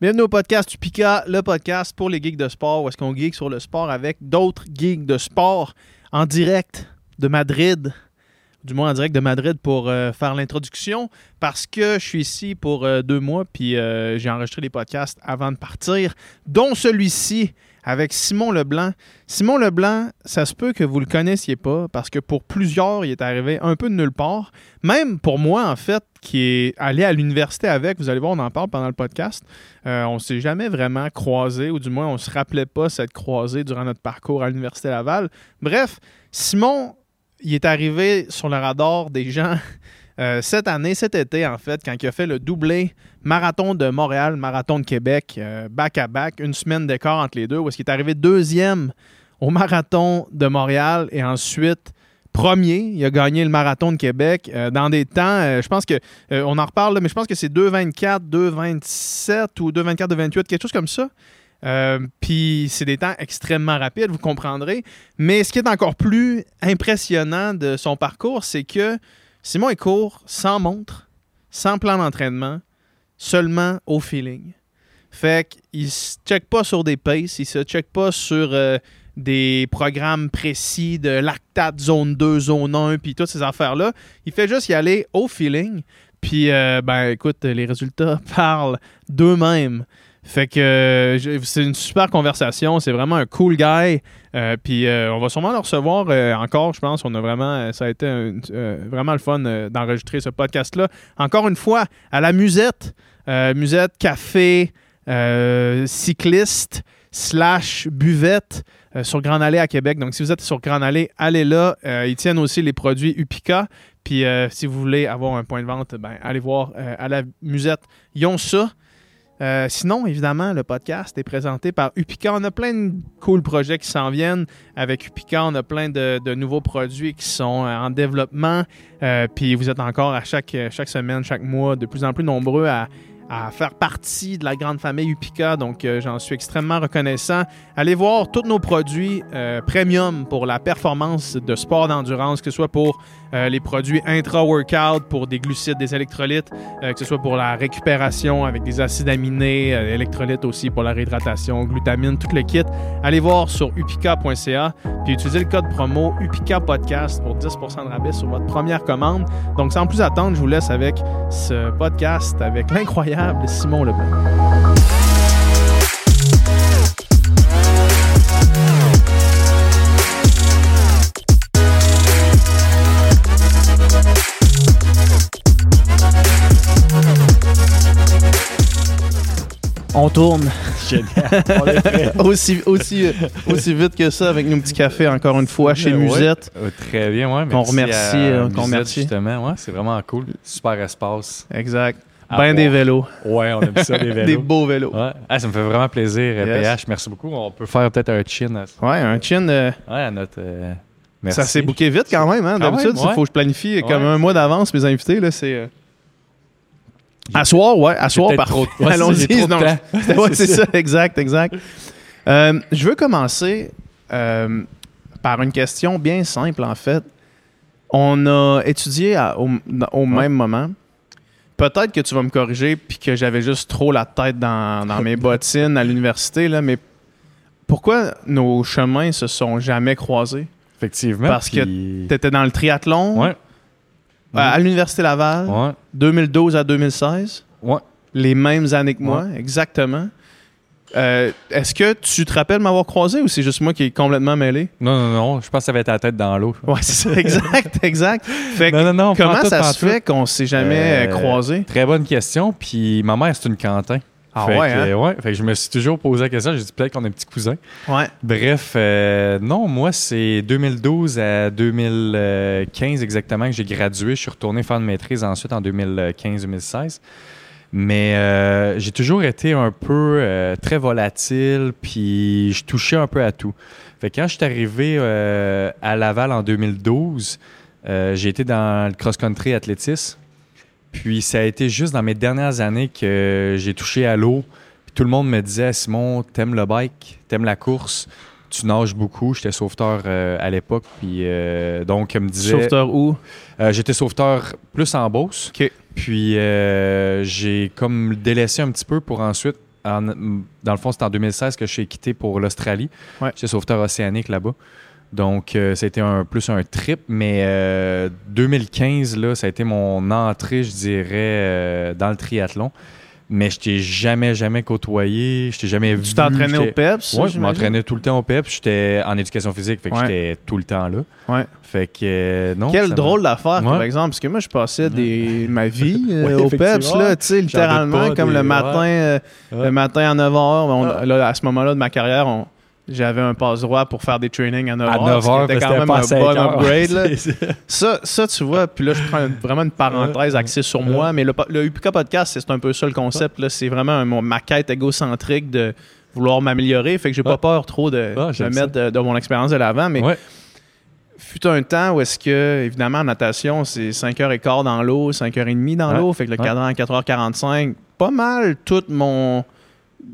Bienvenue au podcast Upica, le podcast pour les geeks de sport, où est-ce qu'on geek sur le sport avec d'autres geeks de sport en direct de Madrid, du moins en direct de Madrid pour euh, faire l'introduction, parce que je suis ici pour euh, deux mois, puis euh, j'ai enregistré les podcasts avant de partir, dont celui-ci avec Simon Leblanc. Simon Leblanc, ça se peut que vous le connaissiez pas, parce que pour plusieurs, il est arrivé un peu de nulle part. Même pour moi, en fait, qui est allé à l'université avec, vous allez voir, on en parle pendant le podcast, euh, on s'est jamais vraiment croisé, ou du moins, on se rappelait pas s'être croisé durant notre parcours à l'Université Laval. Bref, Simon, il est arrivé sur le radar des gens euh, cette année, cet été, en fait, quand il a fait le doublé marathon de Montréal, marathon de Québec, back-à-back, une semaine d'écart entre les deux, où est-ce qu'il est arrivé deuxième au marathon de Montréal et ensuite premier. Il a gagné le marathon de Québec euh, dans des temps, euh, je pense que, euh, on en reparle, là, mais je pense que c'est 2,24, 2,27 ou 2,24, 2,28, quelque chose comme ça. Euh, Puis c'est des temps extrêmement rapides, vous comprendrez. Mais ce qui est encore plus impressionnant de son parcours, c'est que Simon est court sans montre, sans plan d'entraînement, seulement au feeling. Fait qu'il se check pas sur des paces, il se check pas sur euh, des programmes précis de lactate zone 2, zone 1, puis toutes ces affaires-là. Il fait juste y aller au feeling. Puis, euh, ben, écoute, les résultats parlent d'eux-mêmes. Fait que euh, c'est une super conversation. C'est vraiment un cool guy. Euh, puis euh, on va sûrement le recevoir encore, je pense. On a vraiment, ça a été vraiment le fun d'enregistrer ce podcast-là. Encore une fois, à la musette. Musette, café, cycliste, slash buvette sur Grand Allée à Québec. Donc si vous êtes sur Grand Allée, allez là. Ils tiennent aussi les produits Upica. Puis si vous voulez avoir un point de vente, ben, allez voir à la musette. Ils ont ça. Euh, sinon, évidemment, le podcast est présenté par Upica. On a plein de cool projets qui s'en viennent avec Upica. On a plein de, nouveaux produits qui sont euh, en développement. Euh, puis vous êtes encore à chaque, semaine, chaque mois, de plus en plus nombreux à, faire partie de la grande famille Upica. Donc, j'en suis extrêmement reconnaissant. Allez voir tous nos produits premium pour la performance de sport d'endurance, que ce soit pour euh, les produits intra-workout, pour des glucides, des électrolytes, euh, que ce soit pour la récupération avec des acides aminés, euh, électrolytes aussi pour la réhydratation, glutamine, tout le kit. Allez voir sur upica.ca puis utilisez le code promo UPICA Podcast pour 10% de rabais sur votre première commande. Donc, sans plus attendre, je vous laisse avec ce podcast avec l'incroyable Simon Leblanc. On tourne Génial. On est prêt. aussi, aussi, aussi vite que ça avec nos petits cafés, encore une fois, chez Ouais. Musette. Euh, Très bien, ouais. Qu'on merci remercie, à euh, qu'on remercie. Justement, ouais, c'est vraiment cool. Super espace. Exact. Ben des vélos. Ouais, on aime ça, des vélos. Des beaux vélos. Ouais. Ah, ça me fait vraiment plaisir, euh, Yes. PH. Merci beaucoup. On peut faire peut-être un chin à, Ouais, un chin, euh, ouais, à notre. euh, merci. ça s'est booké vite quand même. Hein? Quand D'habitude, il ouais. faut que je planifie comme Ouais. un mois d'avance mes invités. Là, c'est, euh, À soir, ouais, à soir, peut-être par trop de- ouais, Allons-y. c'est non, ouais, ça, exact, exact. Euh, je veux commencer euh, par une question bien simple, en fait. On a étudié à- au, au même moment. Peut-être que tu vas me corriger puis que j'avais juste trop la tête dans, dans mes bottines à l'université, là, mais pourquoi nos chemins se sont jamais croisés? Effectivement. Parce que Tu étais dans le triathlon Ouais. À, à l'Université Laval, Ouais. 2012 à 2016. Ouais. Les mêmes années que moi, exactement. Euh, Est-ce que tu te rappelles m'avoir croisé ou c'est juste moi qui est complètement mêlé? Non, non, non. Je pense que ça va être la tête dans l'eau. Ouais, c'est ça, exact, exact. Fait que Non, non, non. comment ça se fait qu'on s'est jamais Euh, croisé? Très bonne question. Puis ma mère, c'est une Quentin. Ah Fait ouais, que, hein? ouais. Fait que je me suis toujours posé la question. J'ai dit peut-être qu'on est petits cousins. Ouais. Bref, euh, non, moi, c'est 2012 à 2015 exactement que j'ai gradué. Je suis retourné faire une maîtrise ensuite en 2015-2016. Mais euh, j'ai toujours été un peu euh, très volatile, puis je touchais un peu à tout. Fait que quand je suis arrivé à Laval en 2012, euh, j'ai été dans le cross-country athlétisme. Puis ça a été juste dans mes dernières années que j'ai touché à l'eau. Puis tout le monde me disait Simon, t'aimes le bike, t'aimes la course, tu nages beaucoup. J'étais sauveteur euh, à l'époque. Puis euh, donc, me disait. Sauveteur où? Euh, J'étais sauveteur plus en Beauce. OK. Puis j'ai comme délaissé un petit peu pour ensuite en- dans le fond, c'est en 2016 que je suis quitté pour l'Australie. Ouais. J'étais sauveteur océanique là-bas. Donc, euh, ça a été un, plus un trip. Mais euh, 2015, là, ça a été mon entrée, je dirais, euh, dans le triathlon. Mais je t'ai jamais, jamais côtoyé. Je t'ai jamais vu. Tu t'entraînais au PEPS? Ouais, je m'entraînais tout le temps au PEP. J'étais en éducation physique, fait que Ouais. j'étais tout le temps là. Ouais. Fait que euh, non. Quelle drôle d'affaire, par exemple, parce que moi, je passais des... ma vie euh, au PEPS, là, tu sais, littéralement, comme des- le matin, euh, le matin à 9h. Ah. là, à ce moment-là de ma carrière, on- j'avais un passe-droit pour faire des trainings à 9h. À 9 h, C'était quand même un 5 bon heures. upgrade. là. Ça. Ça, tu vois, puis là, je prends une- vraiment une parenthèse axée sur moi, mais le, le UPK Podcast, c'est un peu ça le concept. là. C'est vraiment un- ma quête égocentrique de vouloir m'améliorer. Fait que j'ai pas peur trop de, Ah, j'aime mettre de, de mon expérience de l'avant. Mais Ouais. fut un temps où est-ce que, évidemment, en natation, c'est 5h15 dans l'eau, 5h30 dans Ouais. l'eau. Fait que le Ouais. cadran à 4h45, pas mal tout mon.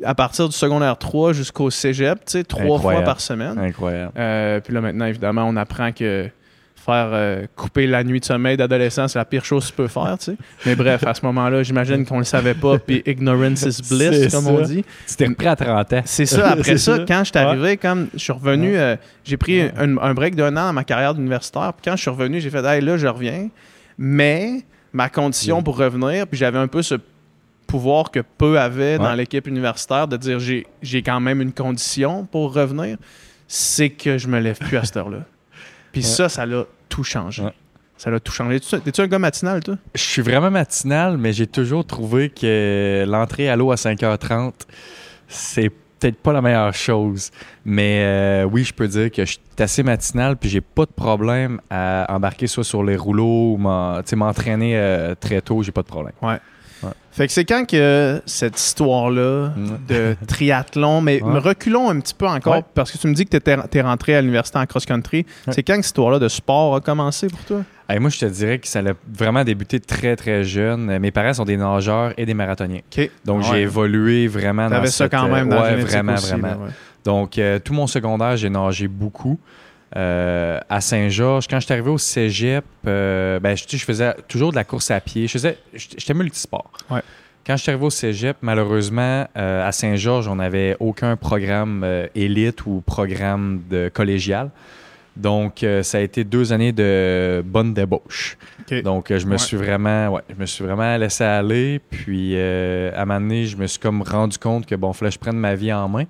À partir du secondaire 3 jusqu'au cégep, tu sais, trois fois par semaine. Incroyable. Euh, puis là, maintenant, évidemment, on apprend que faire euh, couper la nuit de sommeil d'adolescent, c'est la pire chose que tu peux faire, tu sais. Mais bref, à ce moment-là, j'imagine qu'on le savait pas, puis ignorance is bliss, comme ça. on dit. Tu t'es repris à 30 ans. C'est ça. Après ça, ça. quand je suis arrivé, comme je suis revenu, euh, j'ai pris un, un break d'un an dans ma carrière d'universitaire. Puis quand je suis revenu, j'ai fait, hey, là, je reviens. Mais ma condition Mm. pour revenir, puis j'avais un peu ce pouvoir que peu avaient dans Ouais. l'équipe universitaire de dire, j'ai j'ai quand même une condition pour revenir, c'est que je me lève plus à cette heure-là. Puis Ouais. ça, ça l'a tout changé. Ouais. Ça l'a tout changé. T'es-tu un gars matinal, toi? Je suis vraiment matinal, mais j'ai toujours trouvé que l'entrée à l'eau à 5h30, c'est peut-être pas la meilleure chose. Mais euh, oui, je peux dire que je suis assez matinal, puis j'ai pas de problème à embarquer soit sur les rouleaux ou m'entraîner euh, très tôt, j'ai pas de problème. Fait que c'est quand que cette histoire-là de triathlon, mais Ouais. reculons un petit peu encore, Ouais. parce que tu me dis que tu es, rentré à l'université en cross-country. C'est quand que cette histoire-là de sport a commencé pour toi? Hey, moi, je te dirais que ça a vraiment débuté très, très jeune. Mes parents sont des nageurs et des marathoniens. Donc, j'ai évolué vraiment dans ça cette, quand même euh, dans ouais, génétique vraiment, aussi, vraiment. Donc, euh, tout mon secondaire, j'ai nagé beaucoup. Euh, à Saint-Georges, quand je suis arrivé au cégep, euh, ben, je, je faisais toujours de la course à pied. Je faisais, j'étais j'étais multisport. Ouais. Quand je suis arrivé au cégep, malheureusement, euh, à Saint-Georges, on n'avait aucun programme élite ou programme de collégial. Donc, ça a été deux années de bonne débauche. Donc, je me Ouais. suis vraiment, ouais, je me suis vraiment laissé aller. Puis, à un moment donné, je me suis comme rendu compte que bon, fallait que je prenne ma vie en main.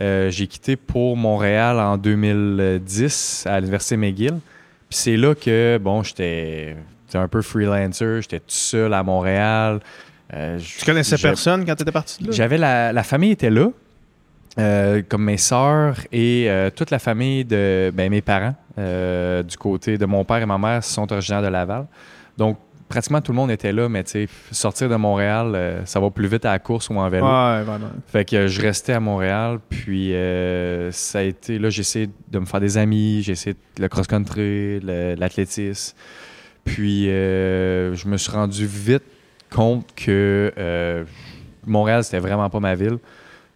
Euh, j'ai quitté pour Montréal en 2010 à l'université McGill. Puis c'est là que bon, j'étais un peu freelancer, j'étais tout seul à Montréal. Euh, Tu connaissais personne quand tu étais parti de là? J'avais la, la famille était là, euh, comme mes sœurs et toute la famille de ben, mes parents, du côté de mon père et ma mère, sont originaires de Laval. Donc, pratiquement tout le monde était là, mais sortir de Montréal, euh, ça va plus vite à la course ou en vélo. Ouais, vraiment. Fait que je restais à Montréal, puis euh, ça a été. Là, j'ai essayé de me faire des amis, j'ai essayé le cross-country, l'athlétisme. Puis euh, je me suis rendu vite compte que euh, Montréal, c'était vraiment pas ma ville.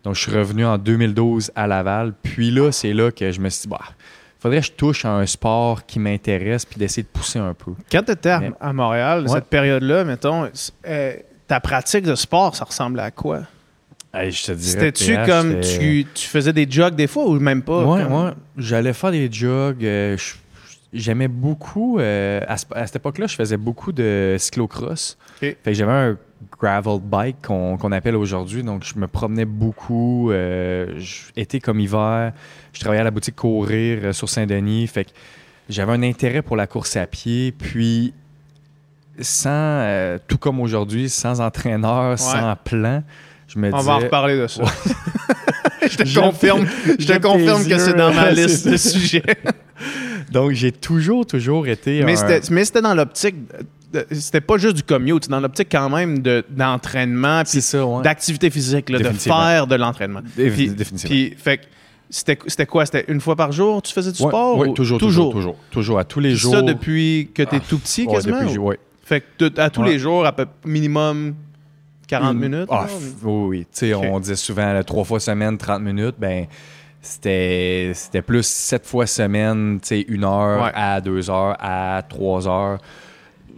Donc je suis revenu en 2012 à Laval. Puis là, c'est là que je me suis dit, bah, faudrait que je touche à un sport qui m'intéresse, puis d'essayer de pousser un peu. Quand tu étais à, Mais- à Montréal, Ouais. cette période-là, mettons, euh, ta pratique de sport, ça ressemblait à quoi? Hey, C'était-tu comme tu, tu faisais des jogs des fois ou même pas? Ouais, ouais. J'allais faire des jogs. euh, J'aimais beaucoup. euh, à, ce- à cette époque-là, je faisais beaucoup de cyclocross. Ok. Fait que j'avais un gravel bike qu'on appelle aujourd'hui. Donc, je me promenais beaucoup. euh, été comme hiver. Je travaillais à la boutique Courir euh, sur Saint-Denis. Fait que j'avais un intérêt pour la course à pied. Puis, sans, euh, tout comme aujourd'hui, sans entraîneur, sans plan, je me On disais... va en reparler de ça. je te confirme, je te confirme que c'est dans ma liste de sujets. Donc, j'ai toujours, toujours été mais un- c'était mais c'était dans l'optique. De- C'était pas juste du commute, dans l'optique quand même de- d'entraînement ça, ouais. d'activité physique, là, de faire de l'entraînement. Définitivement. puis, fait que c'était c'était quoi? C'était une fois par jour tu faisais du Ouais, sport? ouais, ou- toujours, toujours, toujours, toujours, à tous les jours. ça depuis que t'es Ah, tout petit quasiment? depuis ou-? Fait que à tous les jours, à peu minimum 40 Une- minutes? Ah, oui, oui. Tu on disait souvent trois fois semaine, 30 minutes. Ben, c'était c'était plus sept fois semaine, tu sais, une heure Ouais. à deux heures, à trois heures.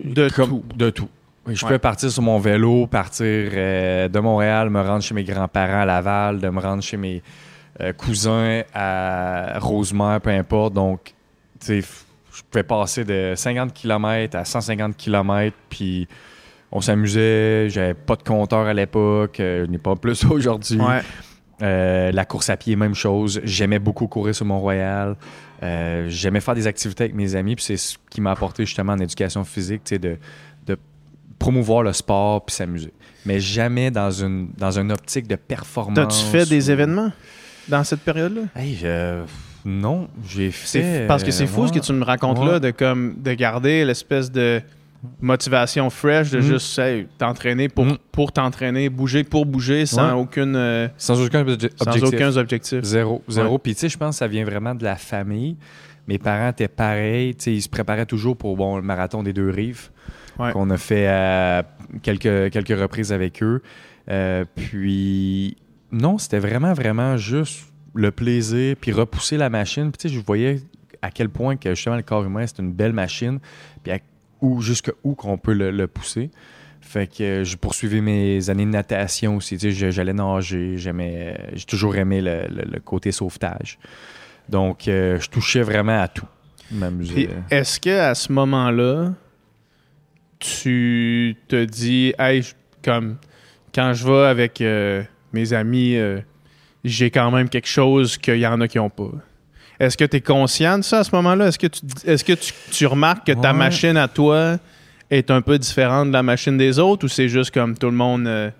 De Comme- tout. De tout. Oui, je Ouais. pouvais partir sur mon vélo, partir euh, de Montréal, me rendre chez mes grands-parents à Laval, de me rendre chez mes euh, cousins à Rosemère, peu importe. Donc, tu sais, je pouvais passer de 50 km à 150 km, puis on s'amusait. J'avais pas de compteur à l'époque, euh, je n'ai pas plus aujourd'hui. Ouais. La course à pied, même chose. J'aimais beaucoup courir sur Mont-Royal. Euh, J'aimais faire des activités avec mes amis. Puis c'est ce qui m'a apporté justement en éducation physique, tu sais, de, de promouvoir le sport puis s'amuser. Mais jamais dans une, dans une optique de performance. T'as-tu fait des ou- événements dans cette période-là? Hey, je- Non, j'ai fait. parce que c'est fou ce que tu me racontes là, de comme de garder l'espèce de motivation fresh, de Mm. juste hey, t'entraîner pour, Mm. pour t'entraîner, bouger pour bouger sans Ouais. aucune euh, Sans aucun obje- sans objectif. aucun objectif. Zéro. Zéro. Ouais. Puis tu sais, je pense que ça vient vraiment de la famille. Mes parents étaient pareils. Tu sais, ils se préparaient toujours pour bon, le marathon des deux rives Ouais. qu'on a fait à quelques, quelques reprises avec eux. Euh, puis non, c'était vraiment, vraiment juste le plaisir, puis repousser la machine. Puis tu sais, je voyais à quel point que justement le corps humain, c'est une belle machine, puis à- où, jusqu'à où qu'on peut le, pousser. Fait que euh, je poursuivais mes années de natation aussi. J'allais nager, j'aimais, j'ai toujours aimé le, côté sauvetage. Donc, euh, je touchais vraiment à tout. Est-ce que à ce moment-là, tu te dis, hey, comme quand je vais avec euh, mes amis, j'ai quand même quelque chose qu'il y en a qui n'ont pas? Est-ce que tu es conscient de ça à ce moment-là? Est-ce que tu, est-ce que tu, tu remarques que ta Ouais. machine à toi est un peu différente de la machine des autres ou c'est juste comme tout le monde. euh,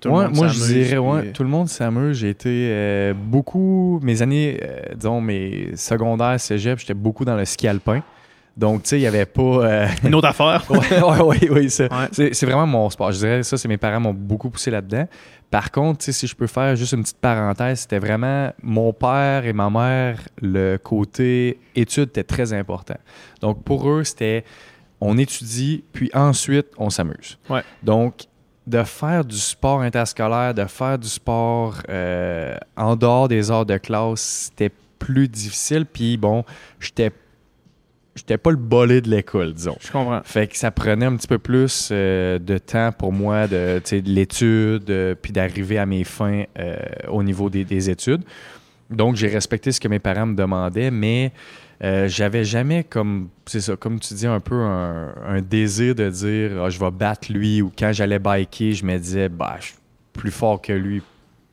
tout le Ouais, monde moi, je dirais, puis- tout le monde s'amuse. J'ai été euh, beaucoup, mes années, euh, disons, mes secondaires, cégep, j'étais beaucoup dans le ski alpin. Donc, tu sais, il n'y avait pas. euh, Une autre affaire. ouais, ouais, ouais, ouais. C'est vraiment mon sport. Je dirais ça, c'est mes parents m'ont beaucoup poussé là-dedans. Par contre, tu sais, si je peux faire juste une petite parenthèse, c'était vraiment mon père et ma mère, le côté études était très important. Donc, pour eux, c'était on étudie, puis ensuite, on s'amuse. Ouais. Donc, de faire du sport interscolaire, de faire du sport euh, en dehors des heures de classe, c'était plus difficile. Puis bon, j'étais j'étais pas le bolé de l'école, disons. Je comprends. Fait que ça prenait un petit peu plus euh, de temps pour moi de, de l'étude, euh, puis d'arriver à mes fins euh, au niveau des, des études. Donc, j'ai respecté ce que mes parents me demandaient, mais j'avais jamais comme, c'est ça, comme tu dis, un peu un, un désir de dire Ah, je vais battre lui ou quand j'allais biker, je me disais bah, je suis plus fort que lui.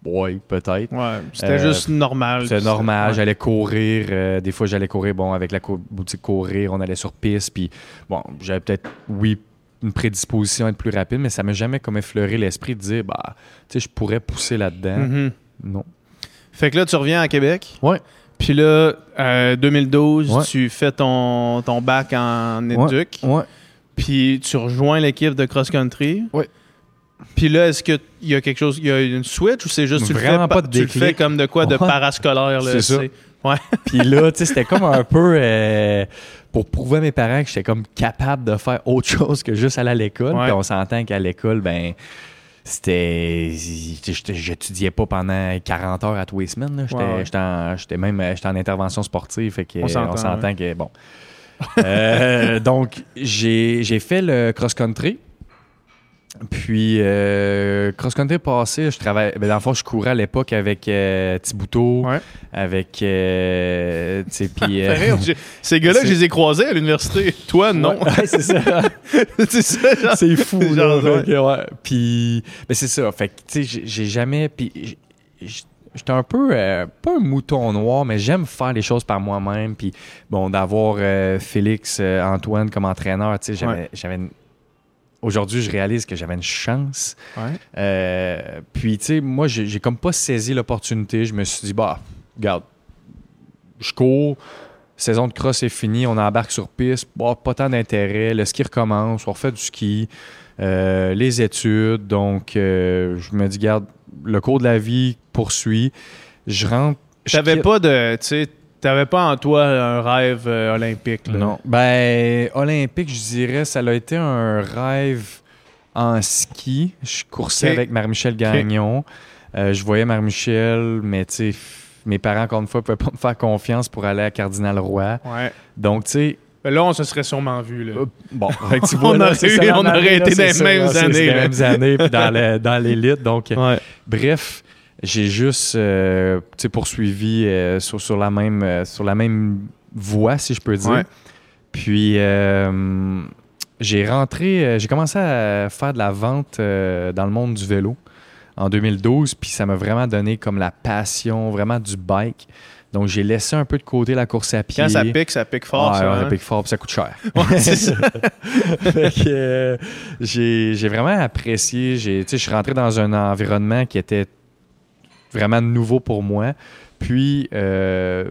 Oui, peut-être. Ouais, c'était Euh, juste normal. Puis normal, ouais. j'allais courir. euh, des fois, j'allais courir, bon, avec la boutique courir, on allait sur piste. Puis, bon, j'avais peut-être, oui, une prédisposition à être plus rapide, mais ça m'a jamais comme effleuré l'esprit de dire, bah, tu sais, je pourrais pousser là-dedans. Mhm. Non. Fait que là, tu reviens à Québec. Ouais. Puis là, euh, 2012, Ouais. tu fais ton, ton bac en éduc. Ouais. Puis tu rejoins l'équipe de cross-country. Ouais. Puis là, est-ce qu'il y a quelque chose, il y a une switch ou c'est juste tu le, fais, Vraiment pa- pas de tu le fais comme de quoi de Ouais. parascolaire? là, C'est ça. c'est- Puis là, tu sais, c'était comme un peu euh, pour prouver à mes parents que j'étais comme capable de faire autre chose que juste aller à l'école. Ouais. Puis on s'entend qu'à l'école, ben, c'était. J'étudiais pas pendant 40 heures à tous les semaines. J'étais Ouais, ouais. en- même j'étais en intervention sportive. Fait que, On s'entend, que, bon. Euh, donc, j'ai j'ai fait le cross-country. Puis, euh, cross-country passé, je travaillais. Ben, dans le fond, je courais à l'époque avec euh, Ouais. avec. euh, tu sais, euh, Ces gars-là, je les ai croisés à l'université. Toi, non. Ouais, ouais, c'est ça. c'est ça, genre. c'est fou, Genre, ouais. Puis, ben, c'est ça. Fait que, tu sais, j'ai- jamais. Puis, j'étais un peu. euh, pas un mouton noir, mais j'aime faire les choses par moi-même. Puis, bon, d'avoir euh, Félix euh, Antoine comme entraîneur, tu sais, j'avais. Ouais. J'avais Aujourd'hui, je réalise que j'avais une chance. Ouais. Euh, puis, tu sais, moi, j'ai comme pas saisi l'opportunité. Je me suis dit, bah, regarde, je cours, saison de cross est finie, on embarque sur piste, bah, pas tant d'intérêt, le ski recommence, on refait du ski, euh, les études. Donc, euh, je me dis, regarde, le cours de la vie poursuit. Je rentre. je quitte- pas de. Tu sais, t'avais pas en toi un rêve euh, olympique. Là? Non. Ben, olympique, je dirais, ça a été un rêve en ski. Je coursais avec Marie-Michel Gagnon. Euh, je voyais Marie-Michel, mais tu sais, mes parents, encore une fois, ne pouvaient pas me faire confiance pour aller à Cardinal Roy. Ouais. Donc, tu sais, Ben là, on se serait sûrement vu. Là. Euh, Bon, tu On là, aurait eu- on aurait été là, dans les mêmes années, les là. mêmes années, puis dans dans l'élite. Donc, Ouais. bref, j'ai juste euh, poursuivi euh, sur, sur, la même, euh, sur la même voie, si je peux dire. Ouais. Puis, j'ai rentré, j'ai commencé à faire de la vente dans le monde du vélo en 2012, puis ça m'a vraiment donné comme la passion, vraiment du bike. Donc, j'ai laissé un peu de côté la course à pied. Quand ça pique, ça pique fort. Ça, hein? ça pique fort, puis ça coûte cher. Ouais, ça. Euh, j'ai vraiment apprécié. Je suis rentré dans un environnement qui était vraiment nouveau pour moi. Puis, euh,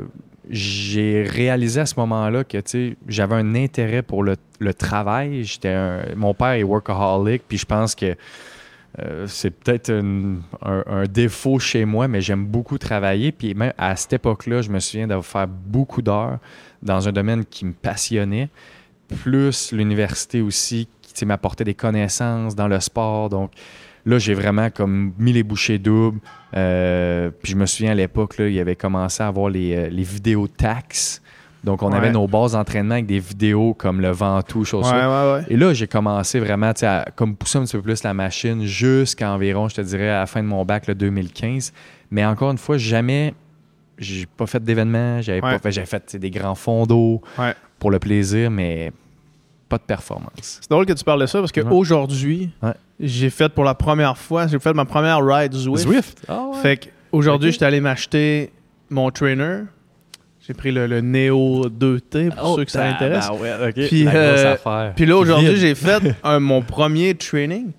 j'ai réalisé à ce moment-là que j'avais un intérêt pour le, travail. J'étais mon père est workaholic, puis je pense que euh, c'est peut-être un, un défaut chez moi, mais j'aime beaucoup travailler. Puis même à cette époque-là, je me souviens d'avoir fait beaucoup d'heures dans un domaine qui me passionnait, plus l'université aussi, qui m'apportait des connaissances dans le sport. Donc là, j'ai vraiment comme mis les bouchées doubles. Euh, puis je me souviens à l'époque, il y avait commencé à avoir les, euh, les vidéos taxes. Donc on Ouais. avait nos bases d'entraînement avec des vidéos comme le Ventoux, Ouais, ouais, ouais. Et là, j'ai commencé vraiment à comme pousser un petit peu plus la machine jusqu'à environ, je te dirais, à la fin de mon bac, le 2015. Mais encore une fois, jamais, j'ai pas fait d'événements, j'avais pas fait, j'avais fait des grands fonds d'eau pour le plaisir, mais pas de performance. C'est drôle que tu parles de ça parce qu'aujourd'hui. J'ai fait pour la première fois, j'ai fait ma première ride Zwift. Zwift? Ah ouais. Fait qu'aujourd'hui, Ok. j'étais allé m'acheter mon trainer. J'ai pris le, le Neo 2T pour Oh, ceux que ça intéresse. Ah ouais, ok. Puis, euh, affaire. Puis là, aujourd'hui, j'ai fait un- mon premier training.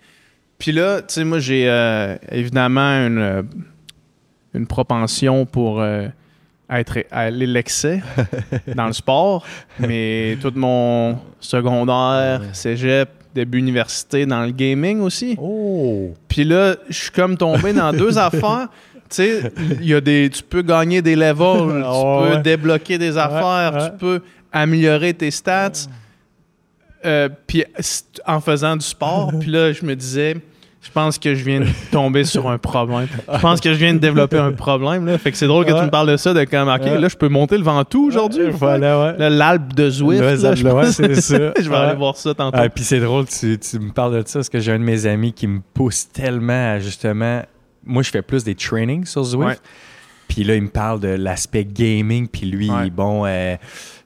Puis là, tu sais, moi, j'ai euh, évidemment une, euh, une propension pour euh, être à aller l'excès dans le sport. Mais tout mon secondaire, cégep, début université, dans le gaming aussi. Oh! Puis là, je suis comme tombé dans deux affaires. Tu sais, il y a des, tu peux gagner des levels, Ah tu peux ouais. débloquer des affaires, ouais. tu peux améliorer tes stats. Euh, puis en faisant du sport, puis là, je me disais, je pense que je viens de tomber sur un problème. Je pense que je viens de développer un problème. Là. Fait que c'est drôle que tu me parles de ça, de comme, OK, Ouais. là, je peux monter le Ventoux aujourd'hui. Voilà, ouais. L'Alpe de Zwift. Le là, je ouais, pense- c'est ça. je vais aller voir ça tantôt. Ah, puis c'est drôle, tu, tu me parles de ça parce que j'ai un de mes amis qui me pousse tellement à justement. Moi, je fais plus des trainings sur Zwift. Puis là, il me parle de l'aspect gaming. Puis lui, bon, euh,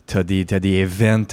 t'as des, t'as des events.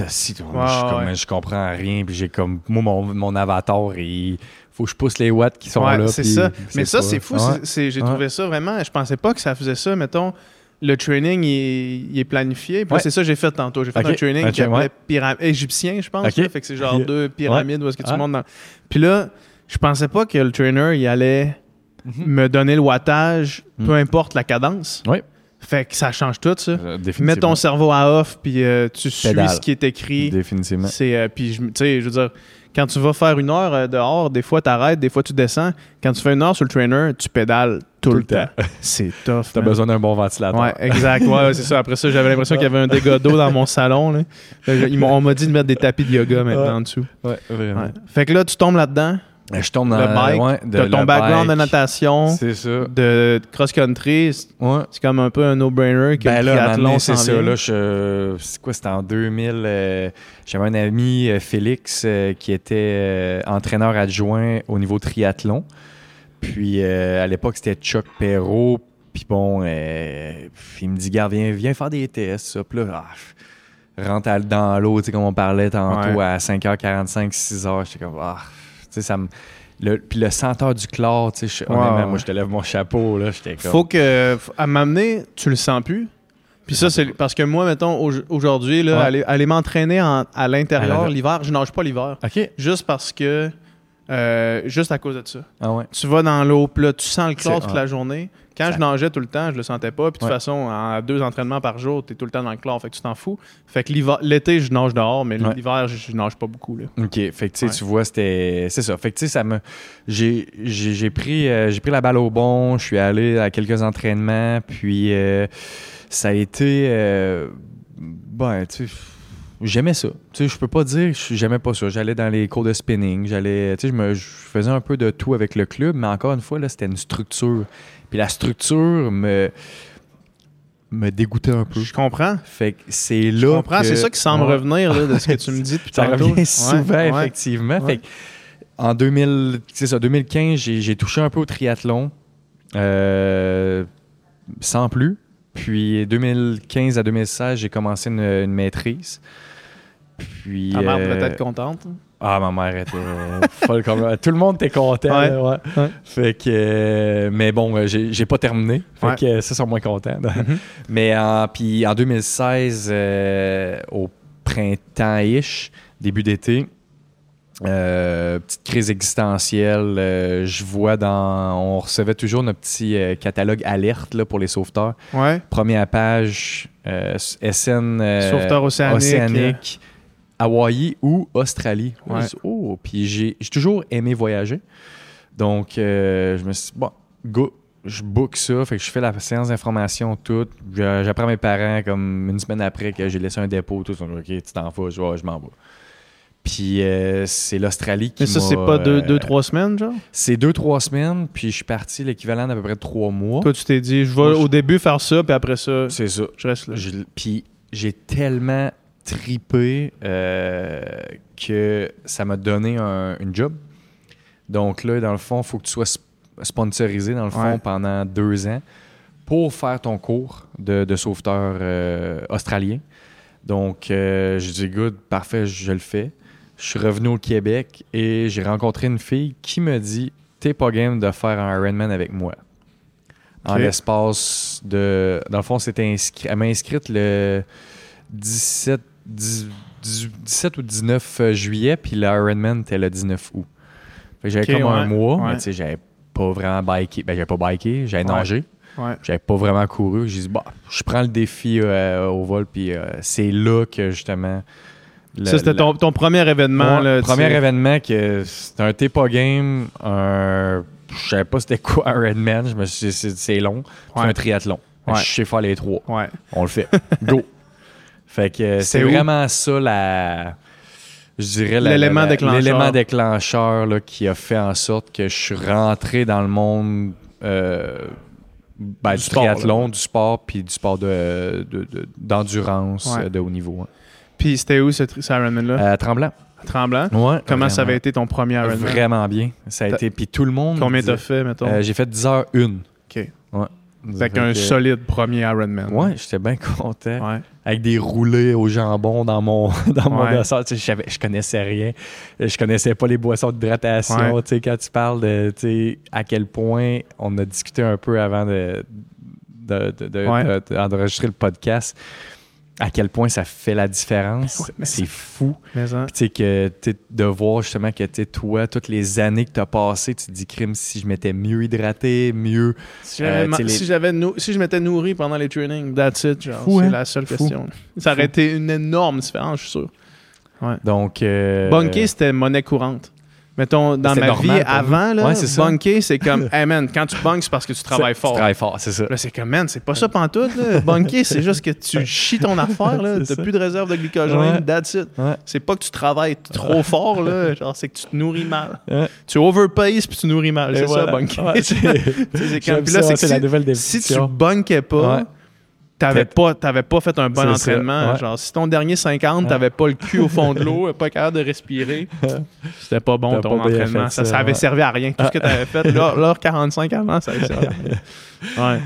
moi, je, ouais. je comprends rien. Puis j'ai comme. Moi, mon, mon avatar, il faut que je pousse les watts qui sont Ouais, là. c'est ça. Mais ça, c'est fou. Ouais. J'ai Ouais. trouvé ça vraiment. Je pensais pas que ça faisait ça. Mettons, le training, il est, il est planifié. Puis c'est ça que j'ai fait tantôt. J'ai fait un training qui pyram- égyptien, je pense. Là. Fait que c'est genre deux pyramides où est-ce que tu Ah. montes dans. Puis là, je pensais pas que le trainer, il allait Mhm. me donner le wattage, Mm. peu importe la cadence. Ouais. Fait que ça change tout, ça. Euh, Mets ton cerveau à off, puis euh, tu suis Pédale. ce qui est écrit. Définitivement. C'est euh, puis tu sais, je veux dire, quand tu vas faire une heure euh, dehors, des fois tu arrêtes, des fois tu descends. Quand tu fais une heure sur le trainer, tu pédales tout, le temps. C'est tough. T'as besoin d'un bon ventilateur. Ouais, exact. Ouais, ouais, c'est ça. Après ça, j'avais l'impression qu'il y avait un dégât d'eau dans mon salon. là. Ils on m'a dit de mettre des tapis de yoga maintenant en dessous. Ouais, vraiment. Ouais. Fait que là, tu tombes là-dedans. Je tombe dans Le bike, ouais, de ton le background de natation, ça. de cross-country. C'est Ouais. c'est comme un peu un no-brainer que Ben là, c'est ça. Là, je, c'est quoi, c'était en 2000. euh, j'avais un ami, euh, Félix, euh, qui était entraîneur adjoint au niveau triathlon. Puis à l'époque, c'était Chuck Perrault. Puis bon, il me dit, gars, viens, viens faire des tests. Ça. Puis là, ah, rentre dans l'eau, tu sais, comme on parlait tantôt, Ouais. à 5h45, 6h. J'étais comme, ah, ça me. Le, puis le senteur du chlore, tu sais, moi, je te lève mon chapeau, là. J'étais comme. Faut que, à m'amener, tu le sens plus. Puis ça, c'est parce que moi, mettons, au- aujourd'hui, là, Ouais. aller, aller m'entraîner en- à l'intérieur l'hiver, je nage pas l'hiver. OK. Juste parce que, euh, juste à cause de ça. Ah ouais. Tu vas dans l'eau, puis là, tu sens le chlore toute la journée. Quand Ça- je nageais tout le temps, je le sentais pas. Puis de toute Ouais. façon, en deux entraînements par jour, tu es tout le temps dans le chlore. Fait que tu t'en fous. Fait que l'été, je nage dehors, mais Ouais. l'hiver, je, je nage pas beaucoup. Là. OK. Fait que, tu sais, Ouais. tu vois, c'était... C'est ça. Fait que, tu sais, ça me... J'ai, pris, euh, j'ai pris la balle au bon. Je suis allé à quelques entraînements. Puis, euh, ça a été... Ben, tu sais... J'aimais ça. Tu sais, je peux pas dire que j'aimais pas ça. J'allais dans les cours de spinning. J'allais... Tu sais, je, me, je faisais un peu de tout avec le club. Mais encore une fois, là, c'était une structure. Puis la structure me... me dégoûtait un peu. Je comprends. Fait que c'est là. Je comprends. que- C'est ça qui semble Ouais. revenir là, de ce que tu me dis depuis Ça tantôt. revient souvent, ouais. effectivement. Ouais. Fait que en 2000, c'est ça, 2015, j'ai j'ai touché un peu au triathlon, euh, sans plus. Puis 2015 à 2016, j'ai commencé une, une maîtrise. Puis, Ta mère euh, devait être contente. ah, ma mère était folle comme Tout le monde était content. Ouais. là, ouais. Ouais. Fait que, euh, mais bon, euh, j'ai j'ai pas terminé. Fait que euh, ça, sont moins contents. Mhm. Mais en, puis en 2016, euh, au printemps-ish, début d'été, euh, petite crise existentielle. euh, je vois dans. On recevait toujours notre petit euh, catalogue alerte là, pour les sauveteurs. Ouais. Première page, euh, SN. euh, Sauveteur océanique. océanique, Hawaï ou Australie. Ouais. Oh, puis j'ai toujours aimé voyager. Donc, euh, je me suis dit, bon, go, je book ça. Fait que je fais la séance d'information toute. J'apprends mes parents comme une semaine après que j'ai laissé un dépôt. Tout. Ils sont OK, tu t'en vas, je, je m'en vais. Puis euh, c'est l'Australie qui Mais ça, c'est pas deux, euh, deux, trois semaines, genre? C'est deux, trois semaines. Puis je suis parti l'équivalent d'à peu près trois mois. Toi, tu t'es dit, je vais Moi, je- au début faire ça, puis après ça, C'est ça. je reste là. Je- Puis j'ai tellement tripé euh, que ça m'a donné un, une job. Donc là, dans le fond, il faut que tu sois sp- sponsorisé, dans le fond, Ouais. pendant deux ans pour faire ton cours de, de sauveteur euh, australien. Donc, euh, je dis, good, parfait, je le fais. Je suis revenu au Québec et j'ai rencontré une fille qui me dit, t'es pas game de faire un Ironman avec moi. En l'espace de. Dans le fond, c'était inscrit. Elle m'a inscrite le 17, 10 10 17 ou 19 juillet, puis le Ironman était le 19 août. Fait que j'avais comme un mois, ouais. mais tu sais, j'avais pas vraiment biké. Ben, j'avais pas biké, j'avais Ouais. nagé. J'avais pas vraiment couru. J'ai dit, bah, je prends le défi euh, au vol, puis euh, c'est là que justement. le- ça, c'était ton, ton premier événement. Là, premier événement que c'était un T-pas game, un. Je savais pas c'était quoi un Redman, je me suis dit, c'est long. C'est un triathlon. Je sais faire les trois. On le fait. Go. Fait que euh, C'est vraiment ça la. Je dirais L'élément déclencheur. L'élément déclencheur là, qui a fait en sorte que je suis rentré dans le monde euh, ben, Du du, sport, triathlon, du sport, puis du sport de, de- de- d'endurance Ouais. de haut niveau. hein. Puis c'était où ce, ce Ironman-là? Euh, Tremblant. Tremblant? Ouais, Comment ça avait été ton premier Ironman? Vraiment bien. Ça a été. Puis tout le monde. Combien t'as fait, mettons? Euh, J'ai fait 10 heures une. OK. Ouais. Fait qu'un que- solide premier Ironman. Ouais, j'étais bien content. Ouais. Avec des roulés au jambon dans mon, dans mon Ouais. dossard. Tu sais, je, connaissais rien. Je connaissais pas les boissons d'hydratation. Ouais. Tu sais, Quand tu parles de tu sais, à quel point on a discuté un peu avant de, de, de- de- de- d'enregistrer le podcast, à quel point ça fait la différence. Ouais, C'est fou. Tu que, de voir justement que toi, toutes les années que tu as passées, tu te dis, crime, si je m'étais mieux hydraté, mieux. si Euh, les- si nou- si je m'étais nourri pendant les trainings, that's it. c'est hein? la seule Fou. question. Ça aurait été une énorme différence, je suis sûr. Donc. euh, Bunker, c'était monnaie courante. Mettons, dans ma normal vie avant, là, Ouais, bunker, c'est comme, hey man, quand tu bunks, c'est parce que tu travailles tu fort. travailles fort, c'est ça. Là, c'est comme, man, c'est pas ça pantoute, là. Bunker, c'est juste que tu chies ton affaire, là. T'as plus de réserve de glycogène, Ouais. that's it. Ouais. C'est pas que tu travailles trop fort, là. Genre, c'est que tu te nourris mal. Tu overpaces puis tu nourris mal. C'est voilà. ça, bunker. C'est- Tu là, c'est c'est la si- nouvelle si tu définition. bunkais pas. T'avais pas, t'avais pas fait un bon entraînement. ouais. Genre, si ton dernier 50, t'avais pas le cul au fond de l'eau, pas capable de respirer, c'était pas bon ton pas entraînement. Ça, ça, avait servi à rien. Tout ce que t'avais fait, l'heure l'heure 45 avant, ça avait servi à rien. Ouais.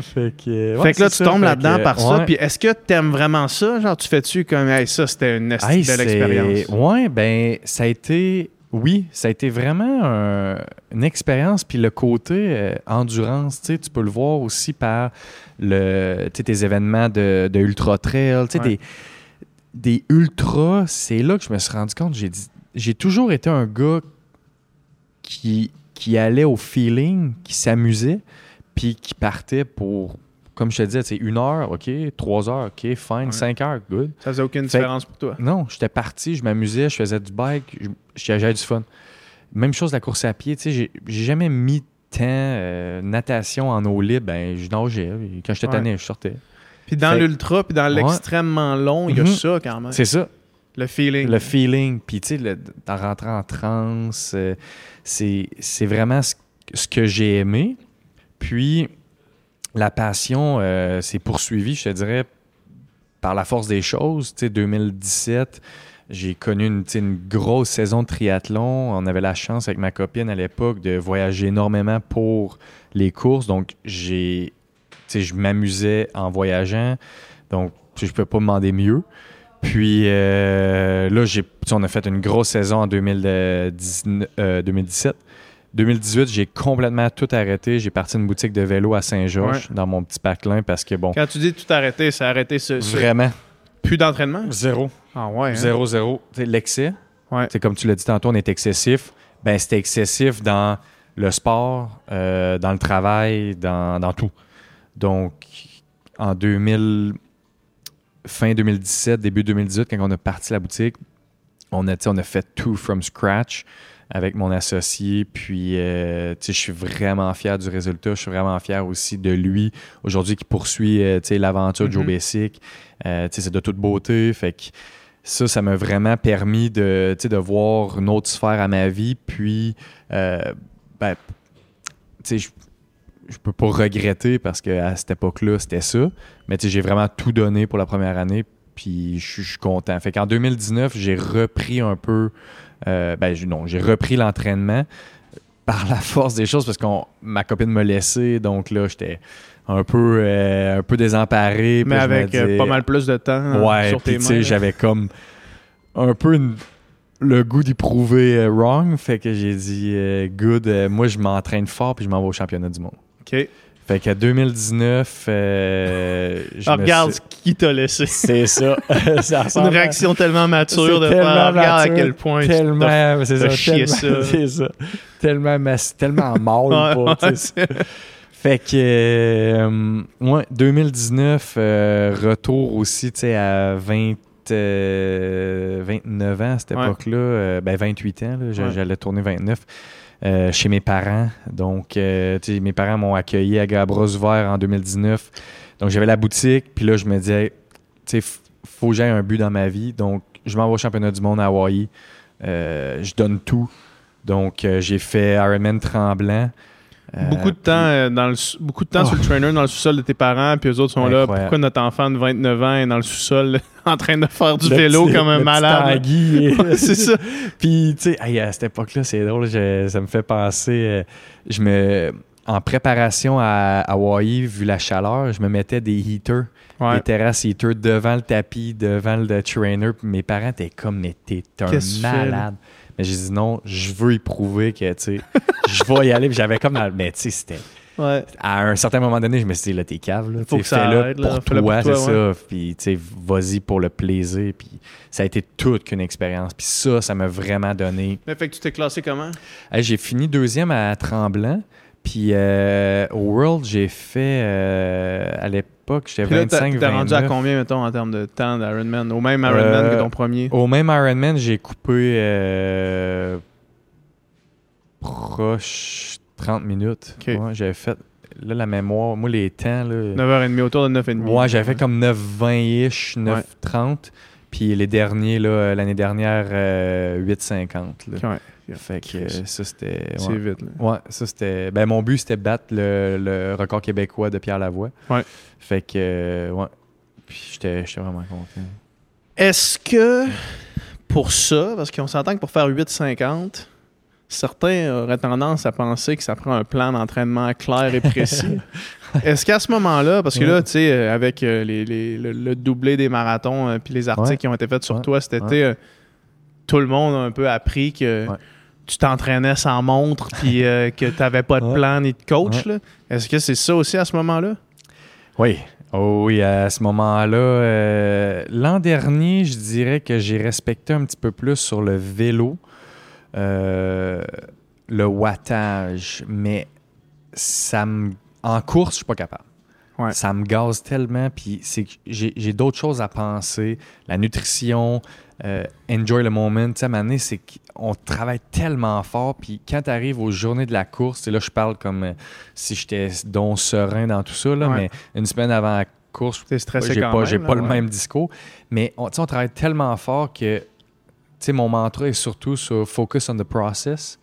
Fait que, ouais, fait que là, tu tombes là-dedans par ça. Puis est-ce que t'aimes vraiment ça? Genre, tu fais-tu comme, hey, ça, c'était une Hey, belle expérience? Ouais, ben, ça a été. Oui, ça a été vraiment un- une expérience. Puis le côté euh, endurance, tu peux le voir aussi par le, tes événements de, de ultra trail, tu sais, Ouais. des, des ultras. C'est là que je me suis rendu compte. J'ai toujours été un gars qui, qui allait au feeling, qui s'amusait, puis qui partait pour, comme je te disais, tu sais, une heure, OK, trois heures, OK, fine, Ouais. cinq heures, good. Ça faisait aucune Fait- différence pour toi. Non, j'étais parti, je m'amusais, je faisais du bike, j'avais du fun. Même chose la course à pied, tu sais, j'ai j'ai jamais mis de temps euh, natation en eau libre, ben je nageais, quand j'étais Ouais. tanné, je sortais. Puis dans Fait- l'ultra, puis dans Ouais. l'extrêmement long, il y a Mhm. ça quand même. C'est ça, Le feeling. le feeling, puis tu sais, en rentrant en transe, euh, c'est c'est vraiment ce, ce que j'ai aimé. Puis la passion euh, s'est poursuivie, je te dirais, par la force des choses. Tu sais, 2017, j'ai connu une, grosse saison de triathlon. On avait la chance avec ma copine à l'époque de voyager énormément pour les courses. Donc, j'ai, je m'amusais en voyageant. Donc, je peux pas demander mieux. Puis euh, là, j'ai, on a fait une grosse saison en 2019, euh, 2017. 2018, j'ai complètement tout arrêté. J'ai parti une boutique de vélo à Saint-Georges dans mon petit patelin parce que bon, Quand tu dis tout arrêter, c'est arrêter ce, vraiment plus d'entraînement? zéro, Ah ouais. hein? zéro, zéro. L'excès, Ouais. c'est comme tu l'as dit tantôt, on est excessif. Ben c'était excessif dans le sport, euh, dans le travail, dans, dans tout. Donc en 2000, fin 2017, début 2018, quand on a parti la boutique, on a, on a fait tout from scratch avec mon associé. Puis, euh, tu sais, je suis vraiment fier du résultat. Je suis vraiment fier aussi de lui aujourd'hui qui poursuit euh, tu sais, l'aventure de Joe Mhm. Basic. Euh, tu sais, c'est de toute beauté. Fait que ça, ça m'a vraiment permis de, tu sais, de voir une autre sphère à ma vie. Puis, ben, tu sais, je je peux pas regretter parce qu'à cette époque-là, c'était ça. Mais j'ai vraiment tout donné pour la première année. Puis je suis- je suis content. Fait qu'en 2019, j'ai repris un peu. Euh, ben, j'ai- non, j'ai repris l'entraînement par la force des choses parce que ma copine me laissait. Donc là, j'étais un peu, euh, un peu désemparé. Mais avec euh, pas mal plus de temps euh, Ouais, sur tes mains. j'avais comme un peu une- le goût d'y prouver euh, wrong. Fait que j'ai dit, euh, good, moi je m'entraîne fort puis je m'en vais au championnat du monde. OK. Fait qu'à 2019, euh, je Ah, me regarde suis- qui t'a laissé. C'est ça. ça C'est une à- réaction tellement mature de tellement faire regarde à quel point tu Tellement, c'est ça, tellement, ça. c'est ça. Tellement, tellement ouais, Fait que, euh, ouais, 2019, euh, retour aussi, tu sais, à 20, euh, 29 ans à cette époque-là, ben 28 ans, Ouais. j'allais tourner 29, euh, chez mes parents. Donc, euh, mes parents m'ont accueilli à Gabros Vert en 2019. Donc, j'avais la boutique, puis là, je me disais, tu faut que j'aie un but dans ma vie. Donc, je m'en vais au championnat du monde à Hawaï. Euh, je donne tout. Donc, j'ai fait Ironman tremblant. Euh, Beaucoup de temps, euh, dans le, beaucoup de temps Oh. sur le trainer dans le sous-sol de tes parents, puis eux autres sont là. Pourquoi notre enfant de 29 ans est dans le sous-sol en train de faire du Le vélo petit- comme un malade? Ouais, c'est ça. Puis, tu sais, hey, à cette époque-là, c'est drôle, je- ça me fait penser. euh, je me, en préparation à Hawaï, vu la chaleur, je me mettais des heaters, Ouais. des terrasses heaters devant le tapis, devant le trainer. Mes parents étaient comme, mais t'es un tu malade. Mais j'ai dit non, je veux y prouver que, tu sais, je vais y aller. Puis j'avais comme Mais, tu sais, c'était. Ouais. À un certain moment donné, je me suis dit, là, t'es cave, là. Faut que ça là. pour toi, c'est ça. Puis, tu sais, vas-y pour le plaisir. Puis, ça a été toute qu'une expérience. Puis ça, ça m'a vraiment donné. Mais fait que tu t'es classé comment? J'ai fini deuxième à Tremblant. Puis, euh, au World, j'ai fait, euh, à l'époque, j'étais là, t'as 25, t'as rendu à 29. combien, mettons, en termes de temps d'Ironman? Au même Ironman Euh, que ton premier? Au même Ironman, j'ai coupé euh, proche 30 minutes. Ouais, j'avais fait, là, la mémoire, moi, les temps, là... 9h30, autour de 9h30. Ouais, j'avais fait comme 9,20-ish, Ouais. 9,30. Puis les derniers, là, euh, l'année dernière, euh, 8,50. là. Ouais, Fait que euh, ça, c'était... c'est vite. là. Ouais, ça, c'était... Ben, mon but, c'était battre le, le record québécois de Pierre Lavoie. Ouais. Fait que, euh, ouais. Puis j'étais vraiment content. Est-ce que pour ça, parce qu'on s'entend que pour faire 8,50, certains auraient tendance à penser que ça prend un plan d'entraînement clair et précis? Est-ce qu'à ce moment-là, parce que là, tu sais, euh, avec euh, les, les- le, le doublé des marathons puis les articles Ouais. qui ont été faits sur Ouais. toi cet été, tout le monde a un peu appris que tu t'entraînais sans montre puis euh, que tu n'avais pas de plan ni de coach. Est-ce que c'est ça aussi à ce moment-là? Oui. Oh oui, à ce moment-là, euh, l'an dernier, je dirais que j'ai respecté un petit peu plus sur le vélo, euh, le wattage, mais ça me, en course, je suis pas capable. Ouais. Ça me gaze tellement, puis c'est j'ai d'autres choses à penser, la nutrition, euh, enjoy le moment. Tu sais, à c'est qu'on travaille tellement fort, puis quand tu arrives aux journées de la course, et là, je parle comme euh, si j'étais donc serein dans tout ça, là, Ouais. mais une semaine avant la course, j'ai pas, même, j'ai pas le même discours. Mais on, on travaille tellement fort que tu sais, mon mantra est surtout sur focus on the process.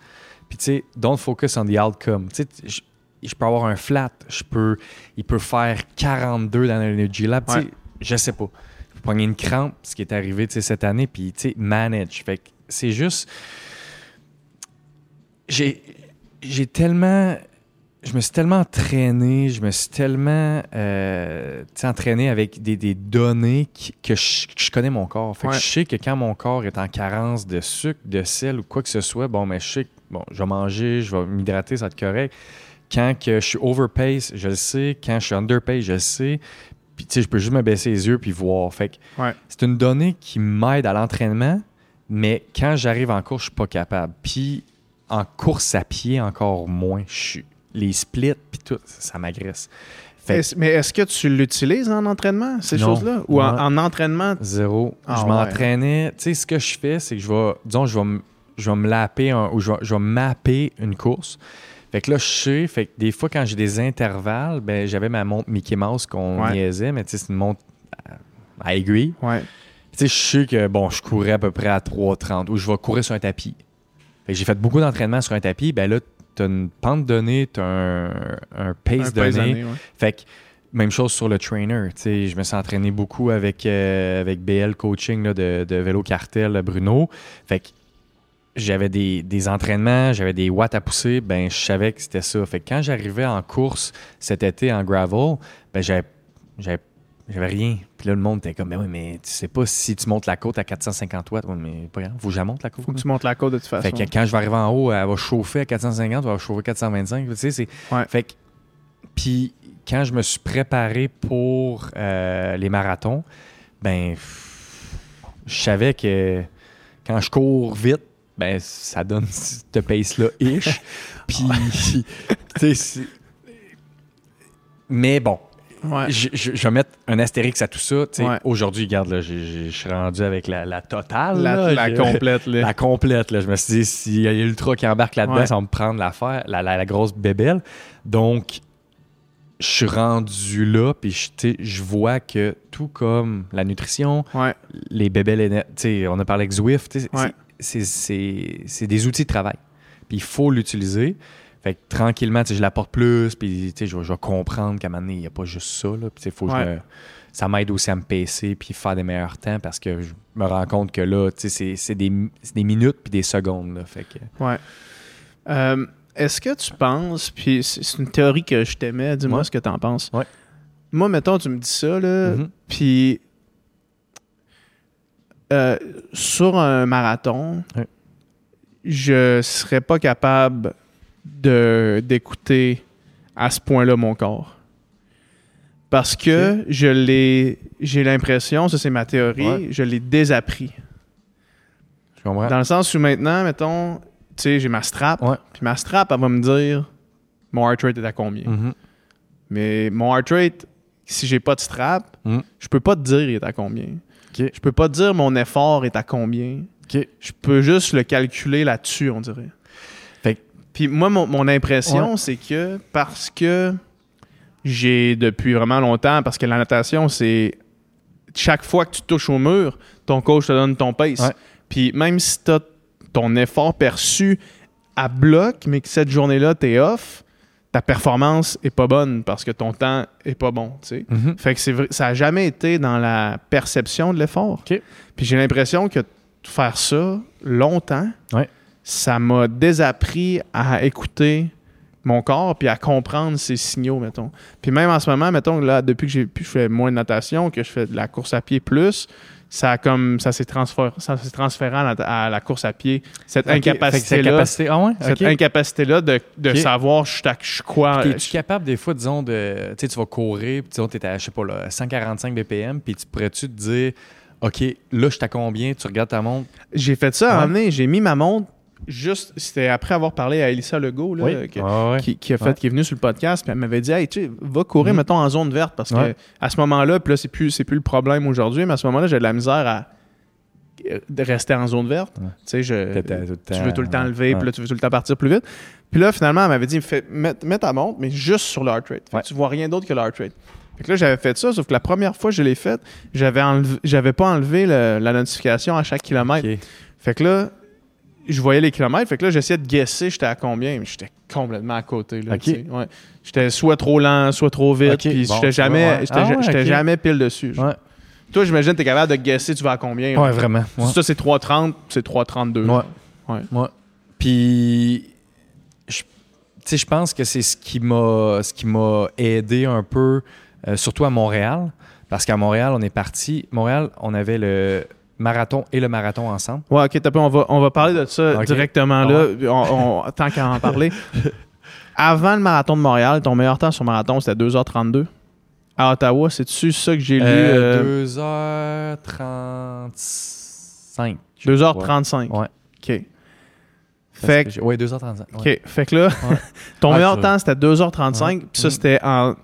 Puis, tu sais, don't focus on the outcome. Tu sais, je- peux avoir un flat, je peux, il peut faire 42 dans l'Energy Lab. tu sais. Je sais pas. Prendre une crampe, ce qui est arrivé cette année, puis manage. Fait que c'est juste. J'ai, j'ai tellement. Je me suis tellement entraîné, je me suis tellement euh, entraîné avec des, des données qui- que je, que je connais mon corps. Fait que je sais que quand mon corps est en carence de sucre, de sel ou quoi que ce soit, bon, mais je sais que bon, je vais manger, je vais m'hydrater, ça va être correct. Quand que je suis overpace, je le sais. Quand je suis underpace, je le sais. Puis, tu sais, je peux juste me baisser les yeux puis voir. Fait que Ouais. c'est une donnée qui m'aide à l'entraînement, mais quand j'arrive en course, je suis pas capable. Puis, en course à pied, encore moins. Je suis- Les splits, puis tout, ça m'agresse. Mais est-ce que tu l'utilises en entraînement, ces choses-là? Ou en, entraînement? Zéro. Ah je ouais. m'entraînais. Tu sais, ce que je fais, c'est que je vais, disons, je vais, je vais me lapper un- ou je vais, je vais mapper une course. Fait que là, je sais, fait que des fois, quand j'ai des intervalles, ben, j'avais ma montre Mickey Mouse qu'on Ouais. niaisait, mais tu sais, c'est une montre à, aiguille. Ouais. Tu sais, je sais que, bon, je courais à peu près à 3,30 ou je vais courir sur un tapis. Fait que j'ai fait beaucoup d'entraînement sur un tapis. Ben là, t'as une pente donnée, t'as un, un pace Un donné. pace donné, ouais. Fait que même chose sur le trainer. Tu sais, je me suis entraîné beaucoup avec, euh, avec BL Coaching là, de, de vélo cartel Bruno. Fait que j'avais des, des entraînements, j'avais des watts à pousser, ben je savais que c'était ça. Fait que quand j'arrivais en course cet été en gravel, ben j'avais j'avais rien. Puis là, le monde était comme, ben oui, mais tu sais pas si tu montes la côte à 450 watts. Ouais, mais pas grave, faut que je la monte la côte. Faut que tu montes la côte de toute façon. Fait que quand je vais arriver en haut, elle va chauffer à 450, elle va chauffer à 425. Tu sais, c'est. Ouais. Fait que. Puis quand je me suis préparé pour euh, les marathons, ben. Je savais que quand je cours vite, ben ça donne ce pace-là ish. Puis. tu sais, Mais bon, Ouais. je, je- je vais mettre un astérix à tout ça. Ouais. Aujourd'hui, regarde, là, j'ai- je suis rendu avec la, la totale. La, là. la complète, là. la complète. Là. Je me suis dit, s'il y a l'ultra qui embarque là-dedans, Ouais. ça va me prendre l'affaire, la, la, la grosse bébelle. Donc, je suis rendu là, puis je, je vois que tout comme la nutrition, les bébelles, on a parlé avec Zwift. C'est- des outils de travail. Puis il faut l'utiliser. Fait que tranquillement, tu sais, je l'apporte plus, puis tu sais, je, vais- je vais comprendre qu'à un moment donné, il n'y a pas juste ça. Là, Puis, faut que je me- ça m'aide aussi à me pacer puis faire des meilleurs temps parce que je me rends compte que là, tu sais, c'est des, des minutes puis des secondes. Là, fait que, Ouais. Euh, Est-ce que tu penses, puis c'est une théorie que je t'aimais, dis-moi Ouais. ce que tu en penses. Ouais. Moi, mettons, tu me dis ça, là, Mhm. puis euh, sur un marathon, Ouais. je serais pas capable de d'écouter à ce point-là mon corps. Parce que je l'ai, j'ai l'impression, ça c'est ma théorie, Ouais. je l'ai désappris. je comprends. Dans le sens où maintenant, mettons, tu sais, j'ai ma strap. Ouais. Puis ma strap, elle va me dire mon heart rate est à combien? Mhm. Mais mon heart rate, si j'ai pas de strap, Mhm. je peux pas te dire il est à combien. OK. Je peux pas dire mon effort est à combien. Je peux juste le calculer là-dessus, on dirait. Fait que- Puis moi, mon, mon impression, c'est que parce que j'ai depuis vraiment longtemps, parce que la natation, c'est chaque fois que tu touches au mur, ton coach te donne ton pace. Ouais. Puis même si tu as ton effort perçu à bloc, mais que cette journée-là, tu es off, ta performance est pas bonne parce que ton temps est pas bon. tu sais. Mhm. Fait que c'est vrai- ça a jamais été dans la perception de l'effort. Puis j'ai l'impression que faire ça longtemps, Ouais. ça m'a désappris à écouter mon corps puis à comprendre ses signaux, mettons. Puis même en ce moment, mettons, là, depuis que j'ai je fais moins de natation, que je fais de la course à pied plus, ça a comme ça s'est transféré, ça s'est transféré à la, à la course à pied. Cette OK. Fait que cette incapacité-là, capacité- Ah ouais? cette de, savoir je suis quoi. Puis Es-tu capable des fois, disons, de. Tu sais, tu vas courir, puis disons, tu es à, je sais pas, là, 145 BPM, puis tu pourrais-tu te dire, OK, là, je suis à combien? Tu regardes ta montre? J'ai fait ça à un Ouais. j'ai mis ma montre juste, c'était après avoir parlé à Elissa Legault, là, que- ouais. qui, qui a fait, Ouais. qui est venu sur le podcast, puis elle m'avait dit, hey, tu sais, va courir, Mhm. mettons, en zone verte, parce que Ouais. à ce moment-là, puis là, c'est plus, c'est plus le problème aujourd'hui, mais à ce moment-là, j'ai de la misère à euh, de rester en zone verte. Tu sais, je, tu veux tout le temps lever, puis là, tu veux tout le temps partir plus vite. Puis là, finalement, elle m'avait dit, Fais- mets, mets ta montre, mais juste sur le heart rate. Fait que tu vois rien d'autre que le heart rate. Fait que là, j'avais fait ça, sauf que la première fois que je l'ai fait, j'avais enlevé- j'avais pas enlevé le- la notification à chaque kilomètre. Fait que là, je voyais les kilomètres. Fait que là, j'essayais de guesser j'étais à combien, mais j'étais complètement à côté. Là. Ouais. J'étais soit trop lent, soit trop vite. Puis bon, j'étais jamais, ouais. Ah ouais, jamais pile dessus. Toi, j'imagine que tu es capable de guesser, tu vas à combien. là? Ouais, vraiment. Ouais. Si ça, c'est 3,30, c'est 3,32. Ouais. Ouais. Ouais. Puis, je- tu sais, je pense que c'est ce qui m'a ce qui m'a aidé un peu, euh, surtout à Montréal, parce qu'à Montréal, on est parti. Montréal, on avait le marathon et le marathon ensemble. Ouais, ok, t'as pas- on va, on va parler de ça directement là, on- on- tant qu'à en parler. Avant le marathon de Montréal, ton meilleur temps sur marathon, c'était 2h32. À Ottawa, c'est-tu ça que j'ai lu? euh, 2h35. 2h35. Ouais. OK. Fait que, Oui, 2h35. OK. Fait que là, Ouais. ton Ouais, meilleur temps, c'était 2h35. Puis ça, Mm. c'était en,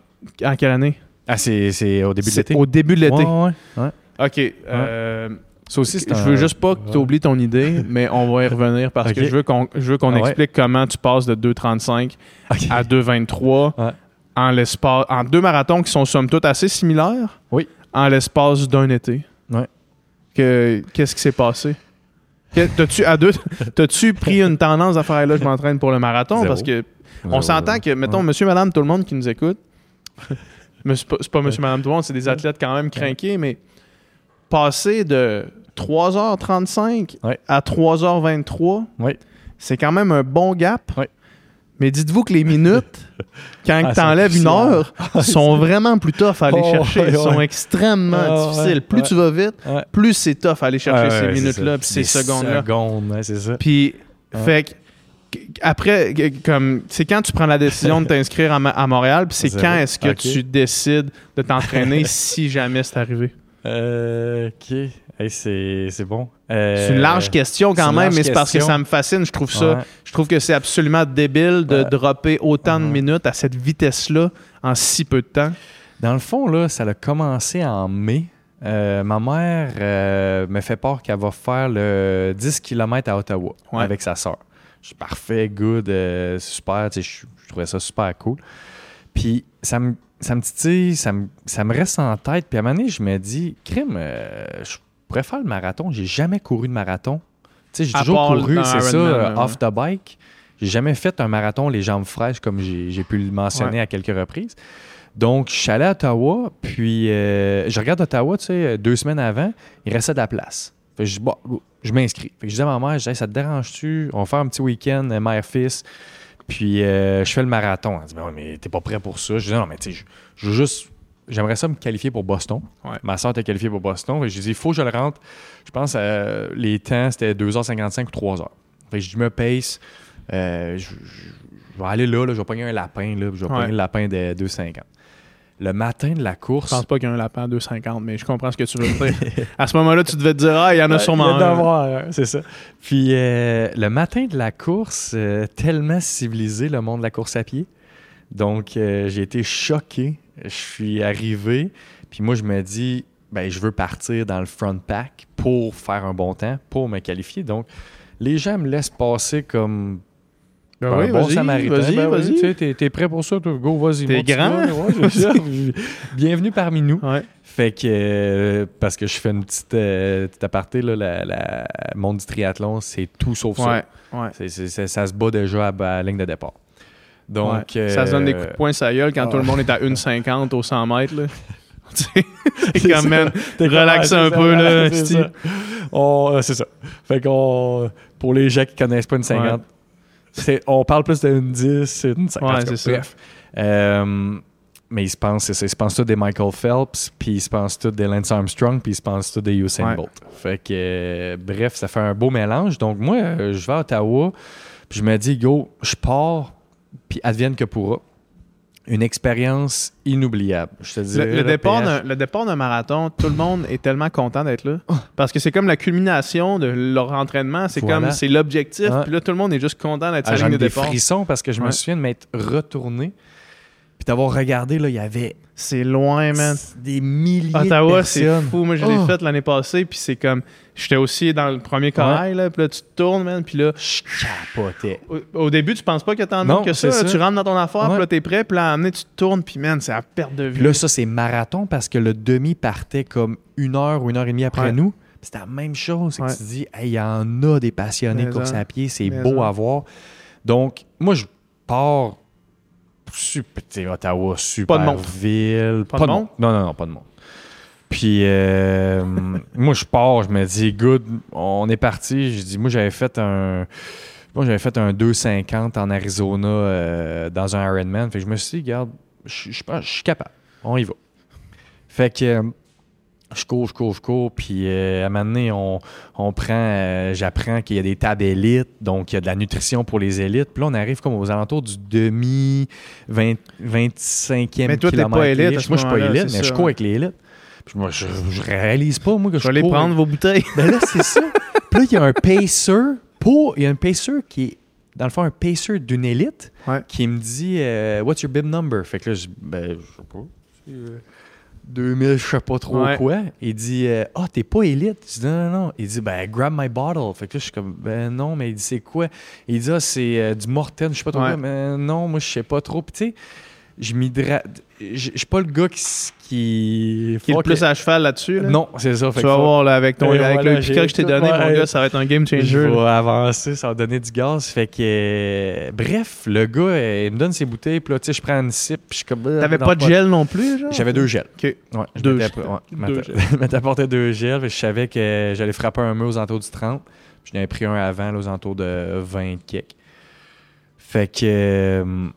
en quelle année? Ah, c'est au début de l'été. Au début de l'été. Ouais, ouais, ouais. OK. euh, Ça aussi, c'est je un- veux juste pas que tu oublies ton idée, mais on va y revenir parce que je veux qu'on Ah ouais. explique comment tu passes de 2,35 Ok. à 2,23 Ouais. en l'espace en deux marathons qui sont somme toute assez similaires. Oui. En l'espace d'un été. Ouais. Qu'est-ce qui s'est passé? T'as-tu à deux t'as-tu pris une tendance à faire là je m'entraîne pour le marathon? Zéro. parce que on s'entend que mettons monsieur madame tout le monde qui nous écoute c'est pas, pas monsieur madame tout le monde c'est des athlètes quand même craqués mais passer de 3h35 Ouais. à 3h23 Ouais. c'est quand même un bon gap. Ouais. mais dites-vous que les minutes quand Ah, tu enlèves une heure sont vraiment plus tough à aller Oh, chercher. ils sont extrêmement Ah, difficiles. plus tu vas vite plus c'est tough à aller chercher ces minutes-là puis ces Des secondes-là. secondes, ouais, c'est ça. puis, fait que, après, comme, c'est quand tu prends la décision de t'inscrire à, Montréal, puis c'est quand est-ce que tu décides de t'entraîner si jamais c'est arrivé? Euh, ok. Hey, c'est bon. Euh, C'est une large question quand même, mais c'est parce que ça me fascine. Je trouve ça, Ouais. je trouve que c'est absolument débile de Ouais. dropper autant de Mhm. minutes à cette vitesse-là en si peu de temps. Dans le fond, là, ça a commencé en mai. Euh, ma mère euh, me fait part qu'elle va faire le 10 km à Ottawa Ouais. avec sa soeur. Je suis parfait, good, euh, super. Je je trouvais ça super cool. Puis ça me, ça me titille, ça me, ça me reste en tête. Puis à un moment donné, je me dis, crime, euh, je pourrais faire le marathon. J'ai jamais couru de marathon. Tu sais, j'ai toujours couru, c'est ça, euh, off the bike. J'ai jamais fait un marathon les jambes fraîches comme j'ai pu le mentionner Ouais. à quelques reprises. Donc, je suis allé à Ottawa, puis euh, je regarde Ottawa, tu sais, deux semaines avant, il restait de la place. Fait que je dis, bon, je m'inscris. Fait que je dis à ma mère, je dis, Hey, ça te dérange-tu? On va faire un petit week-end, mère-fils, puis euh, je fais le marathon. Elle dit, mais, ouais, mais t'es pas prêt pour ça. Je dis, non, mais tu sais, je, veux juste, j'aimerais ça me qualifier pour Boston. Ouais. Ma soeur était qualifiée pour Boston. Je dis, il faut que je le rentre. Je pense que les temps, c'était 2h55 ou 3h. Fait que je dis, je me pace. Euh, je, je- je vais aller là, là, je vais pogner un lapin, là, je vais Ouais. pogner le lapin de 2,50. Le matin de la Je course. pense pas qu'il y a un lapin à 2,50, mais je comprends ce que tu veux dire. à ce moment-là, tu devais te dire, ah, il y en a sûrement Il y a un, c'est ça. Puis euh, le matin de la course, euh, tellement civilisé le monde de la course à pied. Donc euh, j'ai été choqué. Je suis arrivé, puis moi je me dis, ben je veux partir dans le front pack pour faire un bon temps, pour me qualifier. Donc les gens me laissent passer comme Ben oui, bon vas-y, samaritain. vas-y, Ben vas-y. tu sais, t'es, prêt pour ça, toi? Go, vas-y. T'es grand? Ouais. Bienvenue parmi nous. Ouais. Fait que, euh, parce que je fais une petite, euh, petite aparté, là, la, la monde du triathlon, c'est tout sauf ça. Ouais, ouais. C'est- c'est- c'est- ça se bat déjà à, à la ligne de départ. Donc, Ouais. Ça se donne des euh, coups de poing sur la gueule quand ah. tout le monde est à 1,50 au 100 mètres. Là. Tu sais, c'est relax ah, un c'est peu, ça, là, c'est ça. On- euh, C'est ça. Fait qu'on, pour les gens qui connaissent pas une 50, Ouais. c'est, on parle plus d'une 10, une 50. Ouais, en tout cas, c'est ça. Bref. Euh, mais ils se pensent, ils se pensent tous des Michael Phelps, puis ils se pensent tous des Lance Armstrong, puis ils se pensent tous des Usain Ouais. Bolt. Fait que, euh, bref, ça fait un beau mélange. Donc, moi, euh, je vais à Ottawa, puis je me dis, go, je pars, puis advienne que pourra. Une expérience inoubliable. Je te dis, Le, le départ d'un, le départ d'un marathon, tout le monde est tellement content d'être là. Parce que c'est comme la culmination de leur entraînement. C'est Voilà. comme c'est l'objectif. Ouais. Puis là, tout le monde est juste content d'être Ah, sur la ai ligne de des départ. frissons parce que je me souviens de m'être retourné puis d'avoir regardé, là, il y avait C'est loin, man. des milliers Ottawa, de c'est personnes. fou. Moi, je l'ai Oh. fait l'année passée. Puis c'est comme. J'étais aussi dans le premier corail. Là, puis là, tu te tournes, man. Puis là, Je capotais. au, au début, tu penses pas qu'il y a tant de Non, monde que ça. c'est là. ça. Tu rentres dans ton affaire. Puis là, t'es prêt. Puis là, à amener, tu te tournes. Puis man, c'est à perte de vue. Puis là, ça, c'est marathon parce que le demi partait comme une heure ou une heure et demie après Ouais. nous. C'était la même chose. c'est que Ouais. tu te dis, Hey, il y en a des passionnés de course à pied, c'est beau à voir. Donc, moi, je pars super, Ottawa, super Pas de monde. ville. Pas de monde? Non, non, non, pas de monde. Puis, euh, moi, je pars, je me dis, good, on est parti. Je dis, moi, j'avais fait un. Moi, j'avais fait un 2,50 en Arizona euh, dans un Ironman. Fait que je me suis dit, regarde, je je suis capable. On y va. Fait que euh, je cours, je cours, je cours. Puis euh, à un moment donné, on, on prend, euh, j'apprends qu'il y a des tables élites, donc il y a de la nutrition pour les élites. Puis là, on arrive comme aux alentours du demi 20, 25e Mais toi, t'es pas élite Moi, je suis pas élite, mais ça, je cours ouais. avec les élites. Puis moi, je, je réalise pas, moi, que Je je, vais aller prendre vos bouteilles. ben là, c'est ça. Puis là, il y a un pacer pour. Il y a un pacer qui est, dans le fond, un pacer d'une élite Ouais. qui me dit euh, What's your bib number? Fait que là, je, ben, je sais pas. C'est, euh, 2000, je sais pas trop Ouais. quoi. Il dit euh, Ah, t'es pas élite. Je dis Non, non, non. Il dit Ben, grab my bottle. Fait que là, je suis comme Ben non, mais il dit C'est quoi? Il dit Ah, c'est euh, du Morten. Je sais pas trop Ouais. quoi. Mais non, moi, je sais pas trop. Puis tu sais, je m'hydrate. Je suis pas le gars qui. qui, Qui est le plus it. à cheval là-dessus. là? Non, c'est ça. Fait Tu que vas faut- voir là, avec, ton, Et avec voilà, le piquant j'ai que je t'ai donné, mon gars, ça va être un game changer. Je vais avancer, ça va donner du gaz. Fait que, euh, bref, le gars, euh, il me donne ses bouteilles, puis là, tu sais, je prends une sip, puis je suis comme. euh, T'avais pas de gel non plus, genre? J'avais deux gels. OK. Ouais, je Deux m'étais gels. ouais, je apporté deux gels, puis je savais que j'allais frapper un mur aux alentours du 30. Puis j'en avais pris un avant, là, aux alentours de 20 kicks. Fait que. euh,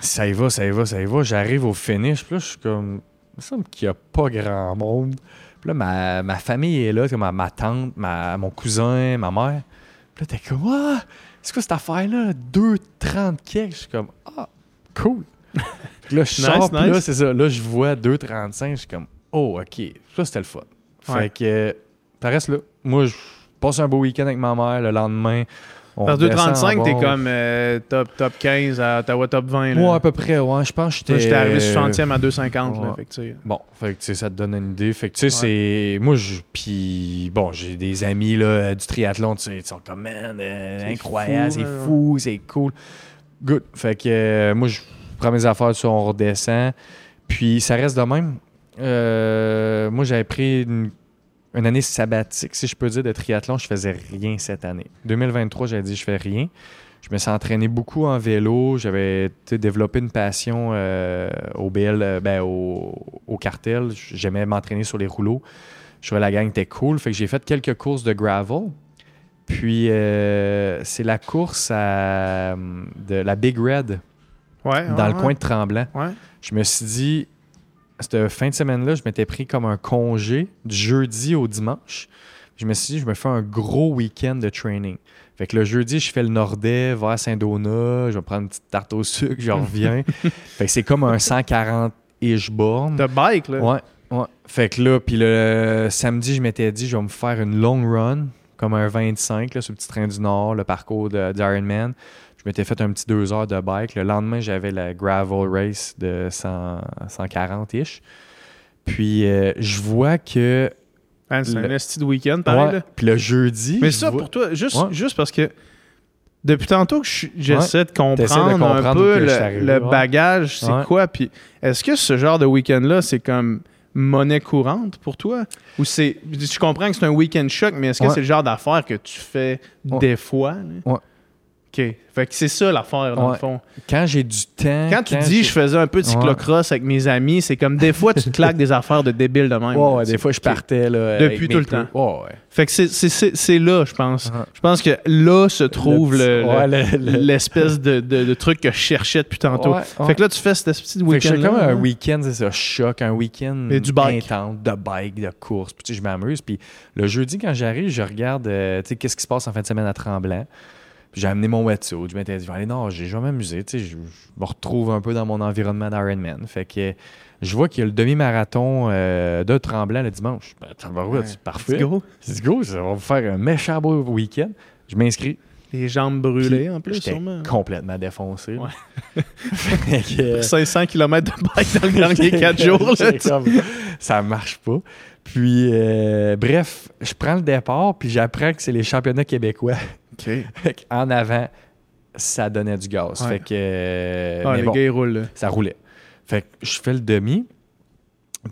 ça y va, ça y va, ça y va. J'arrive au finish, puis là, je suis comme. Il me semble qu'il n'y a pas grand monde. Puis là, ma, ma famille est là, comme ma, ma tante, ma, mon cousin, ma mère. Puis là, t'es comme, ah, c'est quoi cette affaire-là? 2,30 kicks. Je suis comme, ah, cool. Puis là, je Nice, sors, puis là, nice. c'est ça. Là, je vois 2,35. Je suis comme, oh, OK. Ça, c'était le fun. Ouais. Fait que, euh, ça reste là. Moi, je passe un beau week-end avec ma mère. Le lendemain, Parce que redescend 2,35, t'es comme euh, top, top 15 à Ottawa top 20. Là. Ouais, à peu près, ouais. Je pense que Moi, j'étais... J'étais arrivé 60e à 2,50. Là, Ouais. fait que, Bon, fait que, ça te donne une idée. Fait que, tu sais, c'est... Moi, je... Puis, bon, j'ai des amis, là, euh, du triathlon, tu sais, ils sont comme, man, euh, C'est incroyable, fou, c'est fou, c'est cool. Good. Fait que, euh, moi, je prends mes affaires, on redescend. Puis, ça reste de même. Moi, j'avais pris une, une année sabbatique, si je peux dire, de triathlon. Je faisais rien cette année. 2023, j'avais dit, je fais rien. Je me suis entraîné beaucoup en vélo. J'avais développé une passion euh, au BL, euh, ben, au, au cartel. J'aimais m'entraîner sur les rouleaux. Je trouvais la gang était cool. Fait que j'ai fait quelques courses de gravel. Puis euh, c'est la course à, de la Big Red Ouais, dans ouais, le ouais. coin de Tremblant. Je me suis dit, cette fin de semaine-là, je m'étais pris comme un congé du jeudi au dimanche. Je me suis dit, je me fais un gros week-end de training. Fait que le jeudi, je fais le Nordais vers Saint-Donat, je vais prendre une petite tarte au sucre, je reviens. fait que c'est comme un 140-ish bornes. De bike, là. Ouais, ouais. Fait que là, puis le samedi, je m'étais dit, je vais me faire une long run, comme un 25, là, sur le petit train du Nord, le parcours de- d'Ironman. Je m'étais fait un petit deux heures de bike. Le lendemain, j'avais la gravel race de 100 140-ish. Puis euh, je vois que. Man, c'est Le- un esti de week-end, pareil. Ouais, là. puis le jeudi. Mais je ça, vois- pour toi, juste, Ouais. juste parce que depuis tantôt que je- j'essaie de comprendre, un peu le, arrivé, le ouais. bagage, c'est quoi, puis est-ce que ce genre de week-end-là, c'est comme monnaie courante pour toi? Ou c'est. Je comprends que c'est un week-end choc, mais est-ce que c'est le genre d'affaire que tu fais des fois? là? Ouais. OK. Fait que c'est ça l'affaire, dans Ouais. le fond. Quand j'ai du temps. Quand tu dis j'ai- je faisais un peu de cyclocross avec mes amis, c'est comme des fois tu te claques des affaires de débiles de même. Ouais, ouais, des fois, je partais. Là, Depuis tout le temps. Ouais, ouais. Fait que c'est- là, je pense. Uh-huh. Je pense que là se trouve le- le- ouais, le- l'espèce de, de- de truc que je cherchais depuis tantôt. Ouais, ouais. Fait que là, tu fais cette petite week-end c'est comme un week-end, c'est ça, choc, un week-end du bike. intense, de bike, de course. Puis je m'amuse. Puis le jeudi, quand j'arrive, je regarde, euh, sais, qu'est-ce qui se passe en fin de semaine à Tremblant. J'ai amené mon wetsuit. Je m'étais dit, je vais aller nager, je vais m'amuser. Tu sais, je, je me retrouve un peu dans mon environnement d'Ironman. Fait que je vois qu'il y a le demi-marathon euh, de Tremblant le dimanche. Ben, Ouais. c'est parfait. Let's go. Let's go, ça va vous faire un méchant beau week-end. Je m'inscris. Les jambes brûlées Puis, en plus, sûrement. complètement défoncé. Ouais. Fait que, euh, 500 km de bike dans le dernier 4 jours. là, comme, ça marche pas. Puis, euh, bref, je prends le départ, puis j'apprends que c'est les championnats québécois. Fait en avant, ça donnait du gaz. Ouais. Fait que, euh, Ah, mais bon, gars, ils roulent. là. ça roulait. Fait que je fais le demi,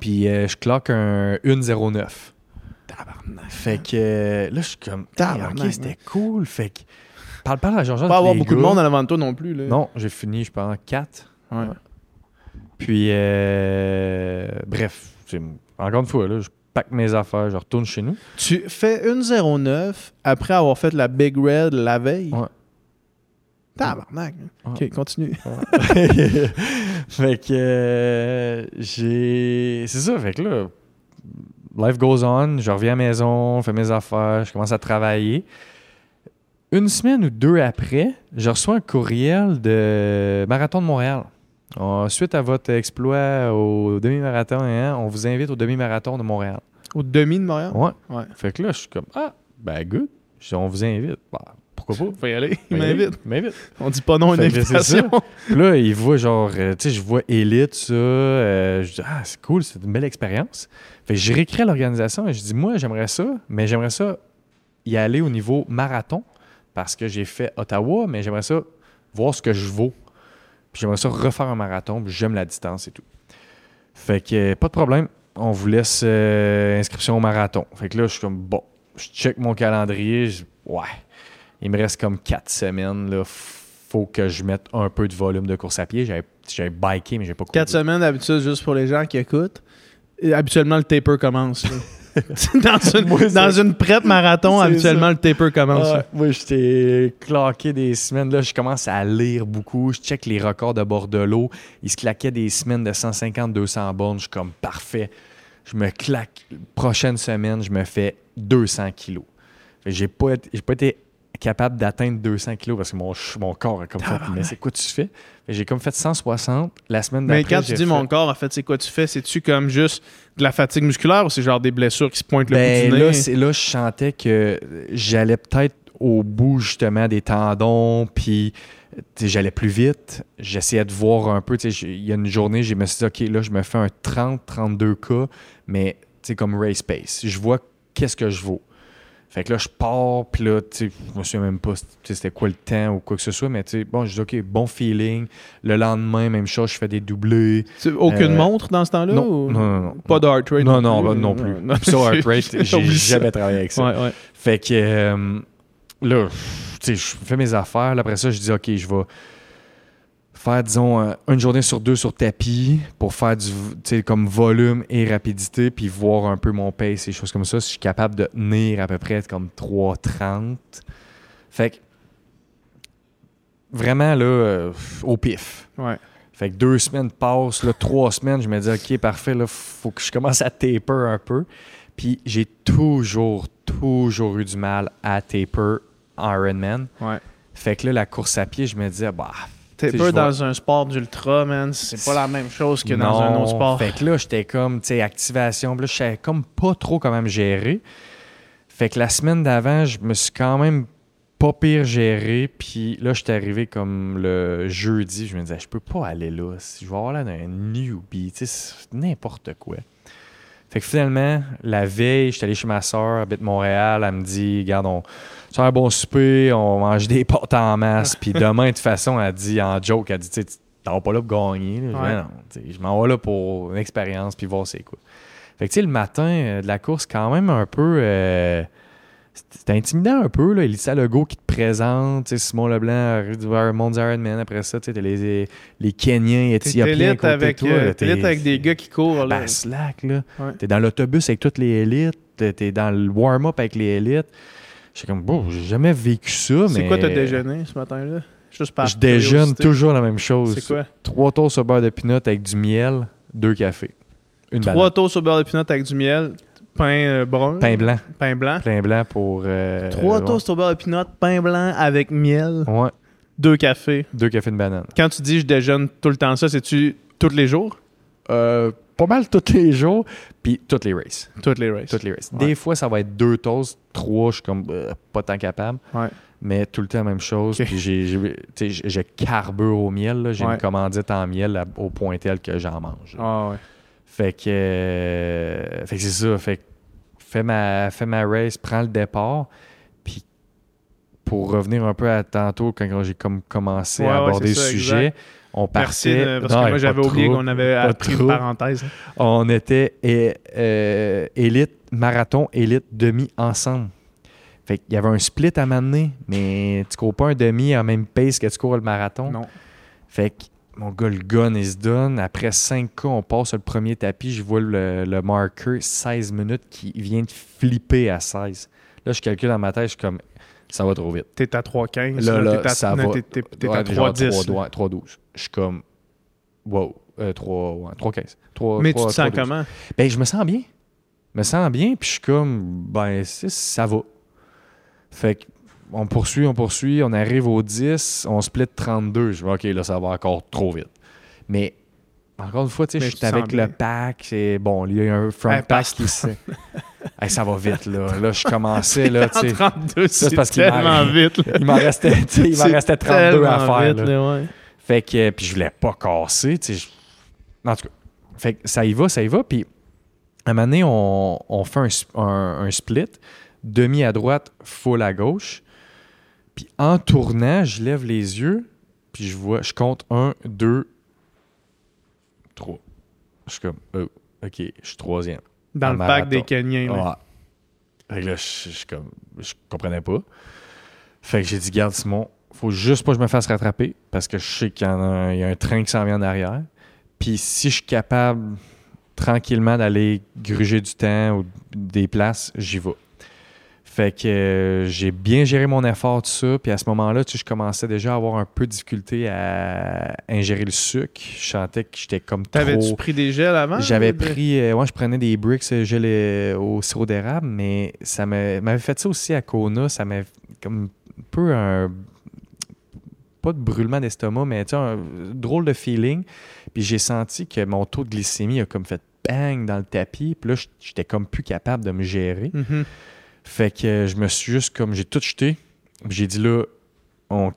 puis euh, je cloque un 1,09. Tabarnak. Fait que euh, là, je suis comme, Tabarnak, ok, c'était cool. Fait que, parle pas à la Georgia. Pas avoir beaucoup de monde en avant de toi non plus. Là. Non, j'ai fini, je pense, 4. Ouais. Puis, bref, encore une fois, là, je pack mes affaires, je retourne chez nous. Tu fais une 09 après avoir fait la Big Red la veille? Ouais. Tabarnak. Ok, continue. fait que euh, j'ai. C'est ça, fait que là, life goes on, je reviens à la maison, je fais mes affaires, je commence à travailler. Une semaine ou deux après, je reçois un courriel de Marathon de Montréal. Euh, suite à votre exploit au demi-marathon, hein, on vous invite au demi-marathon de Montréal. Au demi de Montréal? Ouais. Ouais. Fait que là, je suis comme, ah, ben good. Dis, on vous invite. Bah, pourquoi pas? Faut y aller. Il m'invite. m'invite. On dit pas non à une invitation. Là, il voit genre, euh, tu sais, je vois Elite, ça. euh, je dis, ah, c'est cool, c'est une belle expérience. Fait que je réécris à l'organisation et je dis, moi, j'aimerais ça, mais j'aimerais ça y aller au niveau marathon parce que j'ai fait Ottawa, mais j'aimerais ça voir ce que je vaux. Puis j'aimerais ça refaire un marathon, puis j'aime la distance et tout. Fait que, euh, pas de problème, on vous laisse euh, inscription au marathon. Fait que là, je suis comme, bon, je check mon calendrier, je- ouais, il me reste comme quatre semaines, là, faut que je mette un peu de volume de course à pied. J'avais, j'avais biké, mais j'ai pas couru. Quatre semaines d'habitude, juste pour les gens qui écoutent. Et habituellement, le taper commence. dans une, Moi, dans une prep marathon, habituellement, ça. le taper commence. Ah, moi, j'étais claqué des semaines. Là, je commence à lire beaucoup. Je check les records de bord de l'eau. Il se claquait des semaines de 150-200 bornes. Je suis comme parfait. Je me claque. Prochaine semaine, je me fais 200 kilos. J'ai pas, été- pas été capable d'atteindre 200 kilos parce que mon, mon corps a comme fait. Mais c'est quoi tu fais? J'ai comme fait 160. La semaine Mais d'après. quand tu dis fait- mon corps, en fait, c'est quoi tu fais? C'est-tu comme juste de la fatigue musculaire ou c'est genre des blessures qui se pointent le Ben, bout du nez? là, c'est- là, je sentais que j'allais peut-être au bout justement des tendons, puis j'allais plus vite. J'essayais de voir un peu. Il y a une journée, je me suis dit, OK, là, je me fais un 30-32K, mais tu sais, comme race pace. Je vois qu'est-ce que je vaux. Fait que là, je pars, puis là, tu sais, je me souviens même pas c'était quoi le temps ou quoi que ce soit, mais tu sais, bon, je dis, OK, bon feeling. Le lendemain, même chose, je fais des doublés. Aucune Euh, montre dans ce temps-là? non, ou- non, non, non. Pas de heart rate? Non, non, bah, non plus. Non, ça, heart rate, j'ai jamais travaillé avec ça. Ouais, ouais. Fait que euh, là, tu sais, je fais mes affaires. Là, après ça, je dis, OK, je vais faire, disons, euh, une journée sur deux sur tapis pour faire du, comme volume et rapidité, puis voir un peu mon pace et choses comme ça. Si je suis capable de tenir à peu près comme 3,30. Fait que, vraiment, là, euh, au pif. Ouais. Fait que deux semaines passent, là, trois semaines, je me dis, OK, parfait, là, faut que je commence à taper un peu. Puis j'ai toujours, toujours eu du mal à taper Ironman. Ouais. Fait que là, la course à pied, je me disais, bah. T'es pas je dans un sport d'ultra, man. C'est pas la même chose que dans un autre sport. Fait que là, j'étais comme, tu sais, activation. Là, je savais comme pas trop comment me gérer. Fait que la semaine d'avant, je me suis quand même pas pire géré. Puis là, j'étais arrivé comme le jeudi. Je me disais, je peux pas aller là. Si je vais avoir là un newbie, tu sais, n'importe quoi. Fait que finalement, la veille, j'étais allé chez ma soeur, elle habite Montréal. Elle me dit, regarde, on fait un bon souper, on mange des pâtes en masse. Puis demain, de toute façon, elle dit en joke, elle dit, tu t'en vas pas là pour gagner. là. Ouais. non, je m'en vais là pour une expérience, puis voir c'est quoi. Fait que, tu sais, le matin euh, de la course, quand même un peu. euh, c'était intimidant un peu, là. Elisa Legault qui te présente, tu sais, Simon Leblanc, Monde Ironman. Après ça, tu les, les Kenyans, T'es Éthiopiens. de avec, toi, euh, t'es élite T'es- avec des gars qui courent. Là. ben, slack, là. Ouais. T'es dans l'autobus avec toutes les élites. T'es t'es dans le warm-up avec les élites. J'étais comme, bon, j'ai jamais vécu ça, mais. C'est quoi t'as déjeuné ce matin-là? Juste par Je déjeune toujours la même chose. C'est quoi? Trois toasts au beurre de pinot avec du miel, deux cafés. Une Trois banane. toasts au beurre de pinot avec du miel, pain euh, brun. Pain blanc. Pain blanc. Pain blanc pour. euh, Trois toasts au beurre de pinot, pain blanc avec miel, Ouais, deux cafés. deux cafés de banane. Quand tu dis je déjeune tout le temps ça, c'est-tu tous les jours? Euh, pas mal tous les jours, puis toutes les races. Toutes les races. Toutes les races. Ouais. Des fois, ça va être deux toasts, trois, je suis comme euh, pas tant capable. Ouais. Mais tout le temps la même chose. Puis j'ai, j'ai, tu sais, j'ai- j'ai carbure au miel. là. J'ai Ouais. une commandite en miel au point tel que j'en mange. Ah ouais. Fait que, euh, fait que c'est ça. Fait que fais ma, fais ma race, prends le départ. Puis pour revenir un peu à tantôt, quand j'ai comme commencé Ouais, à aborder le ça, sujet, exact. on Merci, partait. de- parce Non, que moi j'avais oublié qu'on avait appris une parenthèse. On était euh, élite marathon, élite, demi ensemble. Fait qu'il y avait un split à m'amener, mais tu cours pas un demi à la même pace que tu cours le marathon. Non. Fait que mon gars, le gun, il se donne. Après 5 cas, on passe sur le premier tapis. Je vois le, le marqueur 16 minutes qui vient de flipper à 16. Là, je calcule dans ma tête, je suis comme, ça va trop vite. T'es à 3,15. Là, là, t'es à, ça non, va. T'es, t'es- t'es Ouais, à genre 3,10. 3, 3,12. Je suis comme, wow, euh, 3, ouais, 3,15. 3, Mais tu te sens 3,12. comment? Ben, je me sens bien. Je me sens bien, puis je suis comme, ben, ça va. Fait que, on poursuit, on poursuit, on arrive au 10, on split 32. Je dis, OK, là, ça va encore trop vite. Mais, encore une fois, tu sais, je suis avec le pack, c'est bon, il y a un front Un pack pack. qui se. Hey, ça va vite, là. Là, je commençais, là, tu sais. 32, c'est tellement vite. là. Il m'en restait, il m'en restait 32 à faire. vite, là. ouais. Fait que, puis je voulais pas casser, tu sais. En tout cas, fait que ça y va, ça y va. Puis, à un moment donné, on, on fait un, s- un- un split, demi à droite, full à gauche. Puis, en tournant, je lève les yeux, puis je vois, je compte un, deux, trois. Je suis comme, oh, OK, je suis troisième. Dans En le pack des Kenyans. là. Ouais. Fait que là, je, je, comme, je comprenais pas. Fait que j'ai dit, garde Simon, faut juste pas que je me fasse rattraper parce que je sais qu'il y, en a un, il y a un train qui s'en vient en arrière. Puis si je suis capable tranquillement d'aller gruger du temps ou des places, j'y vais. Fait que euh, j'ai bien géré mon effort, tout ça. Puis à ce moment-là, tu sais, je commençais déjà à avoir un peu de difficulté à ingérer le sucre. Je sentais que j'étais comme trop... T'avais-tu pris des gels avant? J'avais pris, euh, ouais, je prenais des bricks euh, gel euh, au sirop d'érable, mais ça m'a- m'avait fait ça aussi à Kona. Ça m'a comme un peu un. Pas de brûlement d'estomac, mais tu sais, un drôle de feeling. Puis j'ai senti que mon taux de glycémie a comme fait bang dans le tapis. Puis là, j'étais comme plus capable de me gérer. Mhm. Fait que je me suis juste comme. J'ai tout jeté. J'ai dit là, on,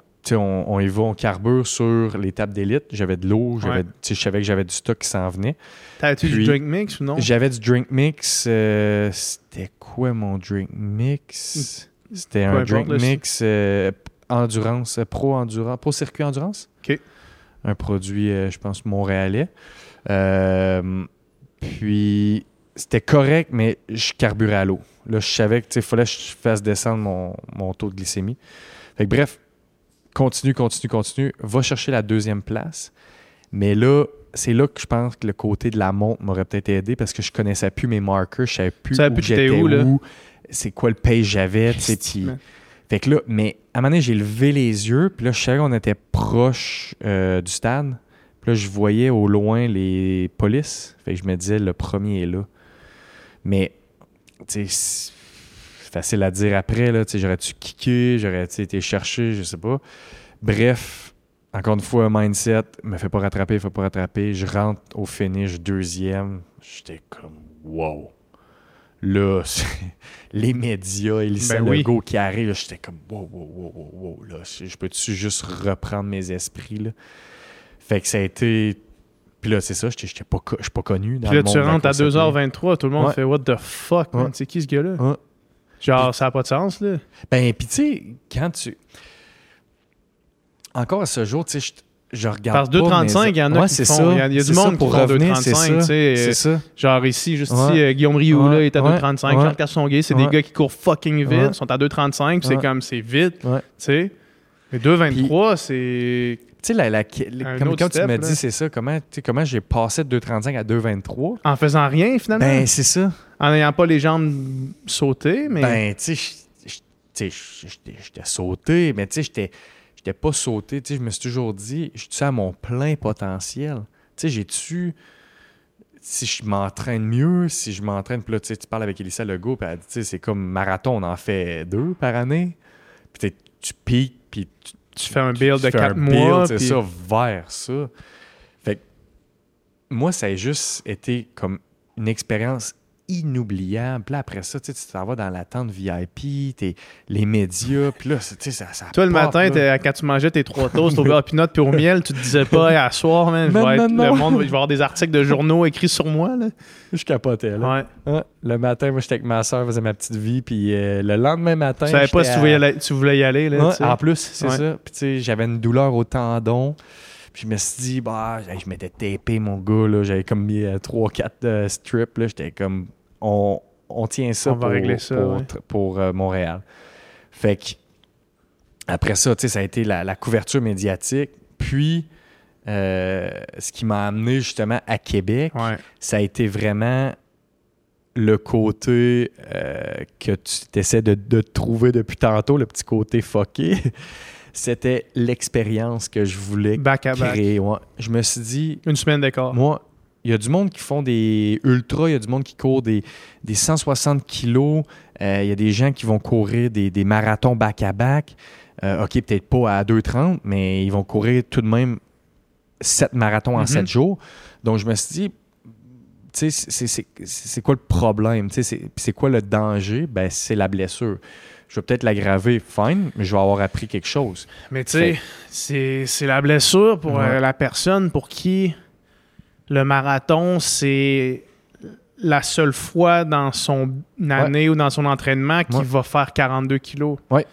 y va, on carbure sur les tables d'élite. J'avais de l'eau, Ouais. je savais que j'avais du stock qui s'en venait. T'avais-tu du drink mix ou non? J'avais du drink mix. euh, C'était quoi mon drink mix? C'était Peu un drink mix euh, endurance, euh, pro endurance, pro circuit endurance? OK. Un produit, euh, je pense, montréalais. Puis c'était correct, mais je carburais à l'eau. Là, je savais sais, fallait que je fasse descendre mon, mon taux de glycémie. Fait que bref, continue, continue, continue. Va chercher la deuxième place. Mais là, c'est là que je pense que le côté de la montre m'aurait peut-être aidé parce que je connaissais plus mes marqueurs, je savais plus où j'étais où, c'est quoi le pace j'avais, tu. Fait que là, mais à un moment donné, j'ai levé les yeux, puis là, je savais qu'on était proche euh, du stade. Puis là, je voyais au loin les polices. Fait que je me disais, le premier est là. Mais, tu sais, c'est facile à dire après, là. Tu sais, j'aurais-tu kické, j'aurais tu sais, été chercher, je sais pas. Bref, encore une fois, un mindset, me fait pas rattraper, fait pas rattraper. Je rentre au finish deuxième. J'étais comme, wow. Là, les médias, Elissa Ben oui. Legault qui arrive, j'étais comme, wow, wow, wow, wow, wow. Là, je peux-tu juste reprendre mes esprits, là? Fait que ça a été. Puis là, c'est ça, je suis pas connu. Dans Puis là, le tu monde rentres à course pied. 2h23, tout le monde Ouais. fait What the fuck, man? Ouais. C'est qui ce gars-là? Ouais. Genre, ça n'a pas de sens, là. Ben, puis tu sais, quand tu. Encore à ce jour, tu sais, je, je regarde. Parce que pas 2,35, mes- il y en a Ouais, qui c'est font- ça. il y a- il y a du monde qui pour font revenir, c'est 2,35, ça. tu sais, C'est ça. Genre ici, juste ici, euh, Guillaume Rioux, là, Ouais, il est à ouais, 2,35. ouais. Jean Cassonguay, c'est des gars qui courent fucking vite, ils sont à 2,35, puis c'est comme, c'est vite, Ouais. tu sais. Mais 2,23, c'est... Tu sais, la, la- comme, comme tu là. dis, c'est ça. Comment, comment j'ai passé de 2,35 à 2,23? En faisant rien, finalement? Ben, c'est ça. en n'ayant pas les jambes sautées, mais... Ben, tu sais, j'étais sauté, mais tu sais, j'étais j'étais pas sauté. Tu sais, je me suis toujours dit, je suis à mon plein potentiel? Tu sais, j'ai-tu. Si je m'entraîne mieux, si je m'entraîne. Puis là, tu sais, tu parles avec Elissa Legault, puis elle dit, tu sais, c'est comme marathon, on en fait deux par année. Puis tu piques, puis tu, tu fais un build de fais 4 un mois, build, c'est puis- ça, vers ça. Fait que moi, ça a juste été comme une expérience inoubliable. Puis là, après ça, tu t'en vas dans l'attente VIP, t'es, les médias, puis là, c'est- tu sais, ça, ça Toi, le matin, t'es- quand tu mangeais tes trois toasts au beurre pinot puis au miel, tu te disais pas, Hey, à soir, man, je Non, vais être- non, le monde, va- je vais avoir des articles de journaux écrits sur moi, là. Je capotais, là. Ouais. Le matin, moi, j'étais avec ma soeur, faisais ma petite vie, puis euh, le lendemain matin... Tu savais pas si tu à- voulais, y aller, tu voulais y aller, là, Ouais, en plus, c'est Ouais. ça. Puis tu sais, j'avais une douleur au tendon. Puis je me suis dit, bah, je m'étais tapé mon gars, là. J'avais comme mis 3-4 strips, là. J'étais comme, on, on tient ça On va pour, régler ça, pour, ouais. pour, euh, Montréal. Fait que, après ça, tu sais, ça a été la, la couverture médiatique. Puis, euh, ce qui m'a amené justement à Québec, Ouais. ça a été vraiment le côté euh, que tu essaies de, de trouver depuis tantôt, le petit côté fucké. C'était l'expérience que je voulais Back à back. créer. ouais. Je me suis dit, Une semaine d'écart. moi, il y a du monde qui font des ultras, il y a du monde qui court des, des 160 kilos, euh, il y a des gens qui vont courir des, des marathons back-à-back. Euh, OK, peut-être pas à 2,30, mais ils vont courir tout de même 7 marathons en Mhm. 7 jours. Donc, je me suis dit, tu sais, c'est- quoi le problème? Tu sais, C'est puis c'est quoi le danger? Ben, c'est la blessure. Je vais peut-être l'aggraver, fine, mais je vais avoir appris quelque chose. Mais tu sais, c'est c'est la blessure pour Ouais. euh, la personne pour qui le marathon, c'est la seule fois dans son année ou dans son entraînement qu'il Ouais. va faire 42 kilos. Ouais.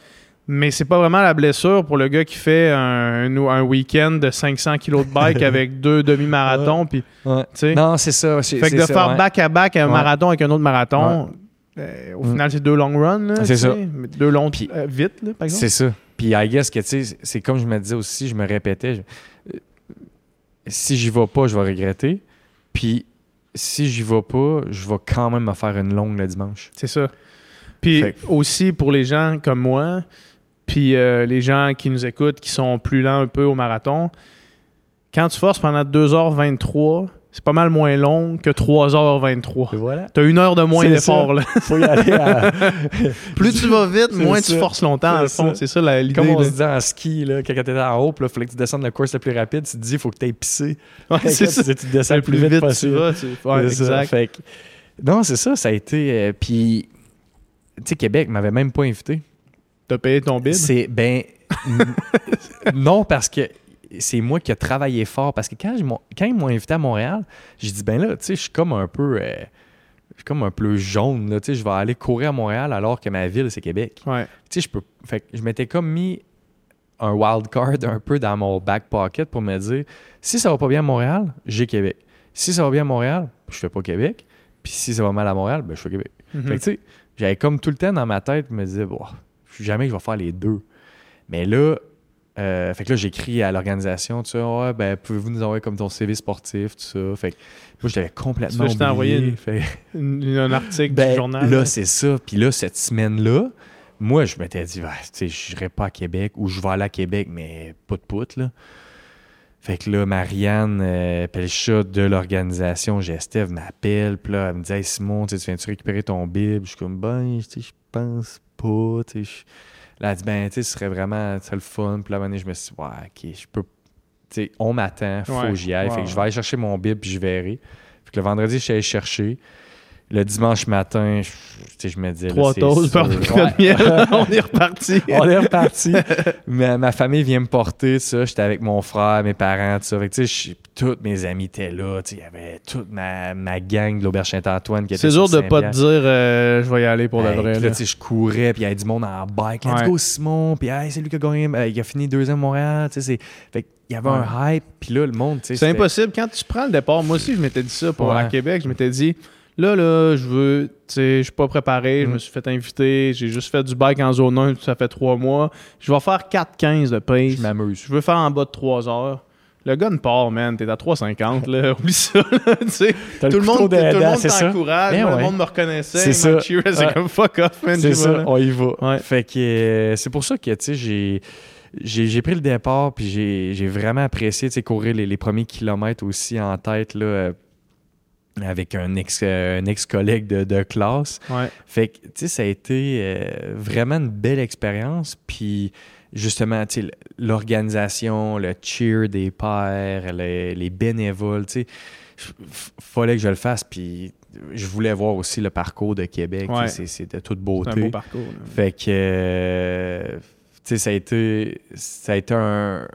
Mais c'est pas vraiment la blessure pour le gars qui fait un, un- un week-end de 500 kilos de bike avec deux demi-marathons. puis. Non, c'est ça. c'est- Fait que de ça, faire ouais. back-à-back un Ouais. marathon avec un autre marathon, euh, au Mm. final, c'est deux long runs. C'est ça. mais Deux longs Puis- euh, vite, là, par exemple. C'est ça. Puis I guess que, tu sais, c'est comme je me disais aussi, je me répétais, je- euh, si j'y vais pas, je vais regretter. Puis si j'y vais pas, je vais quand même me faire une longue le dimanche. C'est ça. Puis Fait aussi pour les gens comme moi, puis euh, les gens qui nous écoutent, qui sont plus lents un peu au marathon, quand tu forces pendant 2h23, c'est pas mal moins long que 3h23. voilà. T'as une heure de moins d'effort. là. Faut y aller à... Plus tu vas vite, moins ça. tu forces longtemps, dans le C'est fond. ça. C'est ça la- l'idée. Comme on là. se dit en ski, là, quand t'étais en haut, il fallait que tu descendes la course la plus rapide, tu te dis, il faut que tu ailles pisser. Ouais, c'est ça. Tu, tu descends Le plus vite, tu vas. tu- ouais, C'est ça. exact. Fait que- non, c'est ça, ça a été... euh, puis, tu sais, Québec m'avait même pas invité. T'as payé ton bid? C'est ben n- non parce que c'est moi qui ai travaillé fort parce que quand, ils m'ont- quand ils m'ont invité à Montréal, j'ai dit ben là, tu sais, je suis comme un peu euh, je suis comme un peu jaune là, tu sais, je vais aller courir à Montréal alors que ma ville c'est Québec. Ouais. Tu sais, je peux fait que je m'étais comme mis un wild card un peu dans mon back pocket pour me dire si ça va pas bien à Montréal, j'ai Québec. Si ça va bien à Montréal, je fais pas Québec. Puis si ça va mal à Montréal, ben je fais Québec. Mhm. Fait que, tu sais, j'avais comme tout le temps dans ma tête, je me disais, bon, jamais que je vais faire les deux. Mais là, euh, fait que là, j'écris à l'organisation, tu sais, ouais, ben, pouvez-vous nous envoyer comme ton CV sportif, tout ça? Fait que moi, je t'avais complètement Ça, je t'ai oublié. envoyé une- Fait- Une- un article ben, du journal. là, c'est ça. Puis là, cette semaine-là, moi, je m'étais dit, Ah, tu sais, je n'irai pas à Québec ou je vais aller à Québec, mais pas de pout, là. Fait que là, Marianne euh, Pelchat de l'organisation Gestev m'appelle. Puis là, elle me dit Hey Simon, tu viens-tu récupérer ton bib? Je suis comme Ben, je pense pas. tu sais, Là, elle dit Ben, tu sais, ce serait vraiment le fun. Puis là, à un moment donné, je me suis dit Ouais, ok, je peux. Tu sais, on m'attend, faut Ouais, que j'y aille. ouais, fait que je vais aller chercher mon bib, puis je verrai. Fait que le vendredi, je suis allé chercher. Le dimanche matin, je, je me disais. Trois toasts, de Ouais. miel. On est reparti. On est reparti. ma, ma famille vient me porter, ça. J'étais avec mon frère, mes parents, tout ça. Fait que, je- tous mes amis étaient là. Il y avait toute ma, ma gang de l'Auberge Saint-Antoine qui était C'est dur de pas te dire euh, je vais y aller pour de Hey, vrai. puis là, là. tu sais, je courais, puis il y avait du monde en bike. Let's Ouais. go, Simon. Puis, hey, c'est lui qui a gagné. euh, il a fini deuxième à Montréal. Fait il y avait un hype. Puis là, le monde. C'est impossible. Quand tu prends le départ, moi aussi, je m'étais dit ça pour à Québec. Je m'étais dit, là, là, je veux, tu sais, je suis pas préparé, je Mm. me suis fait inviter, j'ai juste fait du bike en zone 1, ça fait trois mois. Je vais faire 4-15 de pace. Je m'amuse. Je veux faire en bas de 3 heures. Le gun part, man. T'es à 3,50, là. Oublie ça, là. Tout le monde, tout le monde t'encourage. Ben ouais. Le monde me reconnaissait. C'est ça. C'est Ouais. comme fuck off, man. C'est ça, on y va. Ouais. Fait que euh, c'est pour ça que, tu sais, j'ai... J'ai pris le départ, puis j'ai vraiment apprécié, courir les, les premiers kilomètres aussi en tête, là, euh, avec un ex, euh, un ex-collègue de, de classe. Ouais. Fait que, tu sais, ça a été euh, vraiment une belle expérience. Puis, justement, tu sais, l'organisation, le cheer des pères, les, les bénévoles, tu sais, fallait que je le fasse. Puis, je voulais voir aussi le parcours de Québec. Ouais. c'est- C'était toute C'est beauté. un beau parcours. là. Fait que, euh, tu sais, ça a été, ça a été un,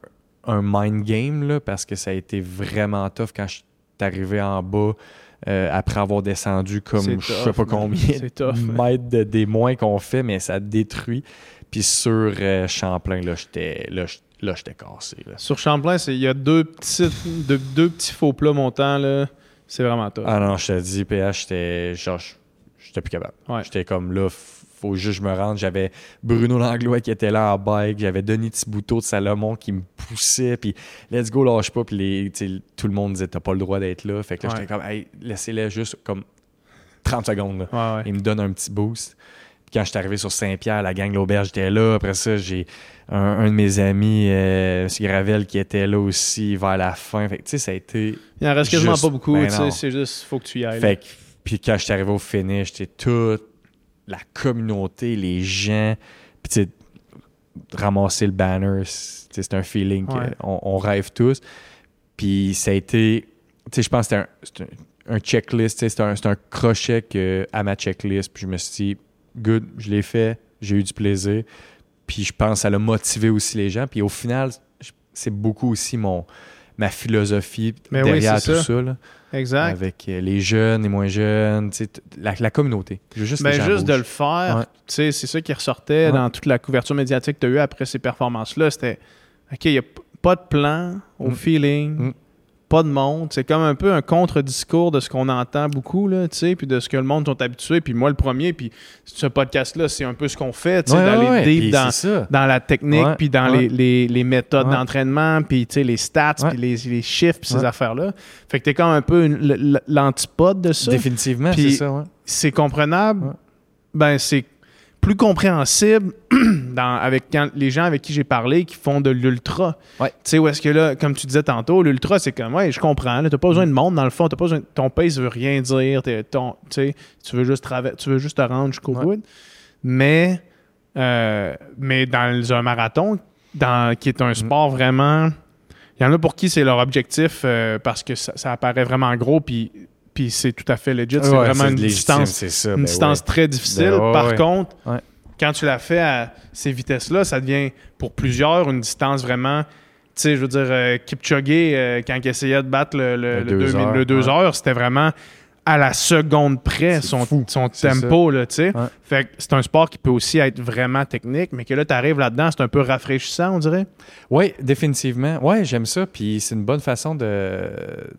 un mind game, là, parce que ça a été vraiment tough quand je suis arrivé en bas euh, après avoir descendu comme je sais pas combien de mètres de, des moins qu'on fait, mais ça détruit. Puis sur euh, Champlain, là, j'étais là, j'étais cassé. Là. Sur Champlain, il y a deux petits, deux, deux petits faux plats montants. là. C'est vraiment top. Ah non, je te dis, PH, j'étais genre, j'étais plus capable. Ouais. J'étais comme là, faut juste que je me rende. J'avais Bruno Langlois qui était là en bike, j'avais Denis Thibouteau de Salomon qui me poussait, puis let's go, lâche pas, puis les, tout le monde disait t'as pas le droit d'être là. Fait que là, Ouais. j'étais comme, hey, laissez-les juste comme 30 secondes. là. Ouais, ouais. Il me donne un petit boost. Puis quand je suis arrivé sur Saint-Pierre, la gang de l'auberge était là. Après ça, j'ai un, un de mes amis, euh, M. Gravel, qui était là aussi vers la fin. Fait que, tu sais, ça a été. Il en reste quasiment Juste- pas beaucoup. ben tu sais, non. c'est juste, faut que tu y ailles. Fait que, puis quand je suis arrivé au finish, c'était toute la communauté, les gens. Puis, tu sais, ramasser le banner, c'est c'est un feeling Ouais. qu'on on rêve tous. Puis, ça a été. Tu sais, je pense que c'était un, checklist. C'était un, crochet que- à ma checklist. Puis, je me suis dit, good, je l'ai fait, j'ai eu du plaisir. Puis, je pense que ça l'a motivé aussi les gens. Puis, au final, c'est beaucoup aussi mon ma philosophie Mais oui, derrière tout ça. ça. là Exact. avec euh, les jeunes, les moins jeunes, la, la communauté. Je veux juste Ben, juste de le faire, Ouais. tu sais, c'est ça qui ressortait Ouais. dans toute la couverture médiatique que tu as eue après ces performances-là. C'était, OK, il n'y a pas de plan au Mm. feeling, Mm. Pas de monde. C'est comme un peu un contre-discours de ce qu'on entend beaucoup, là, tu sais, puis de ce que le monde sont habitués. Puis moi, le premier, puis ce podcast-là, c'est un peu ce qu'on fait, tu sais, Ouais, ouais, ouais. deep dans, dans la technique, puis dans les, les- les méthodes d'entraînement, puis tu sais, les stats, puis les, les chiffres, puis ces affaires-là. Fait que t'es comme un peu l'antipode de ça. Définitivement, Puis- c'est ça. C'est comprenable. Ben, c'est plus compréhensible dans, avec quand- les gens avec qui j'ai parlé qui font de l'ultra. Ouais. Tu sais, où est-ce que là, comme tu disais tantôt, l'ultra, c'est comme, ouais, je comprends. T'as pas besoin Mm. de monde, dans le fond. T'as pas besoin, ton pace veut rien dire. ton, tu veux juste tu veux juste te rendre jusqu'au Ouais. bout. Mais, euh, mais dans un marathon, dans, qui Mm. est un sport vraiment. Il y en a pour qui c'est leur objectif euh, parce que ça, ça apparaît vraiment gros, puis, puis c'est tout à fait legit. C'est Ouais, vraiment une légitime, distance ça. une ben distance ouais. très difficile. Ben ouais, Par contre, quand tu l'as fait à ces vitesses-là, ça devient pour plusieurs une distance vraiment. Tu sais, je veux dire, euh, Kipchoge, euh, quand il essayait de battre le, le, Le le deux 2000 heures, le deux ouais. heures, c'était vraiment à la seconde près son, fou. son tempo, là, tu sais. Ouais. Fait que c'est un sport qui peut aussi être vraiment technique, mais que là, tu arrives là-dedans, c'est un peu rafraîchissant, on dirait. Oui, définitivement. Oui, j'aime ça. Puis c'est une bonne façon de.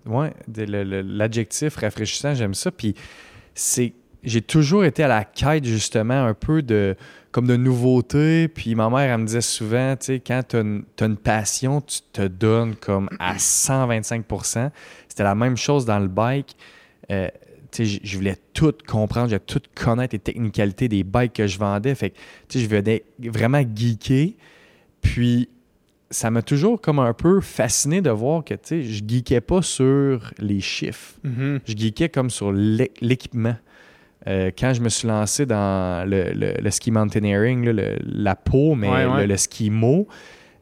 Ouais, de- l'adjectif rafraîchissant, j'aime ça. Puis c'est. J'ai toujours été à la quête, justement, un peu de. Comme de nouveautés. Puis ma mère, elle me disait souvent, tu sais, quand tu as, une passion, tu te donnes comme à 125 C'était la même chose dans le bike. Euh, je- voulais tout comprendre, je voulais tout connaître les technicalités des bikes que je vendais. Fait que, je venais vraiment geeker. Puis, ça m'a toujours comme un peu fasciné de voir que, je geekais pas sur les chiffres. Je geekais comme sur l'é- l'équipement. Euh, quand je me suis lancé dans le, le- le ski mountaineering, là, le- la peau, mais Ouais, ouais. le, le ski mo,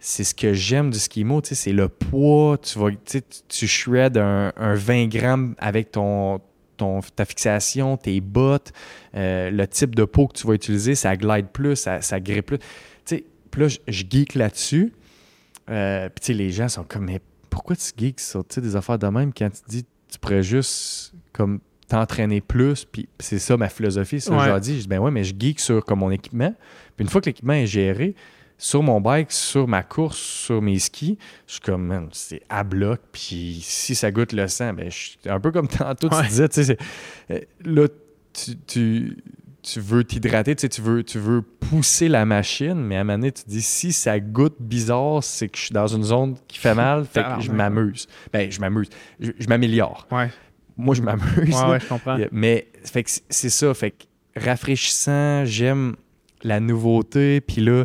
c'est ce que j'aime du ski mo, tu sais, c'est le poids. Tu vas, tu sais, tu- shreds un, un 20 grammes avec ton, ton, ta fixation, tes bottes, euh, le type de peau que tu vas utiliser, ça glide plus, ça, ça grippe plus. Tu sais, puis là, je, je geek là-dessus. Euh, puis tu sais, les gens sont comme, mais pourquoi tu geeks sur tu sais, des affaires de même quand tu dis tu pourrais juste comme t'entraîner plus, puis c'est ça ma philosophie, c'est ça que Ouais. je leur dis, je dis ben ouais, mais je geek sur comme mon équipement, puis une fois que l'équipement est géré, sur mon bike, sur ma course, sur mes skis, je suis comme, man, c'est à bloc, puis si ça goûte le sang, ben je suis un peu comme tantôt, Ouais. tu disais, tu sais, euh, là, tu, tu, tu veux t'hydrater, tu sais, tu veux, tu veux pousser la machine, mais à un moment donné, tu te dis, si ça goûte bizarre, c'est que je suis dans une zone qui fait mal, fait que je m'amuse. Ben, je m'amuse. Je, je m'améliore. Ouais, Moi, je m'amuse. ouais, ouais, je comprends. Mais fait que c'est- ça, fait que rafraîchissant, j'aime la nouveauté, puis là,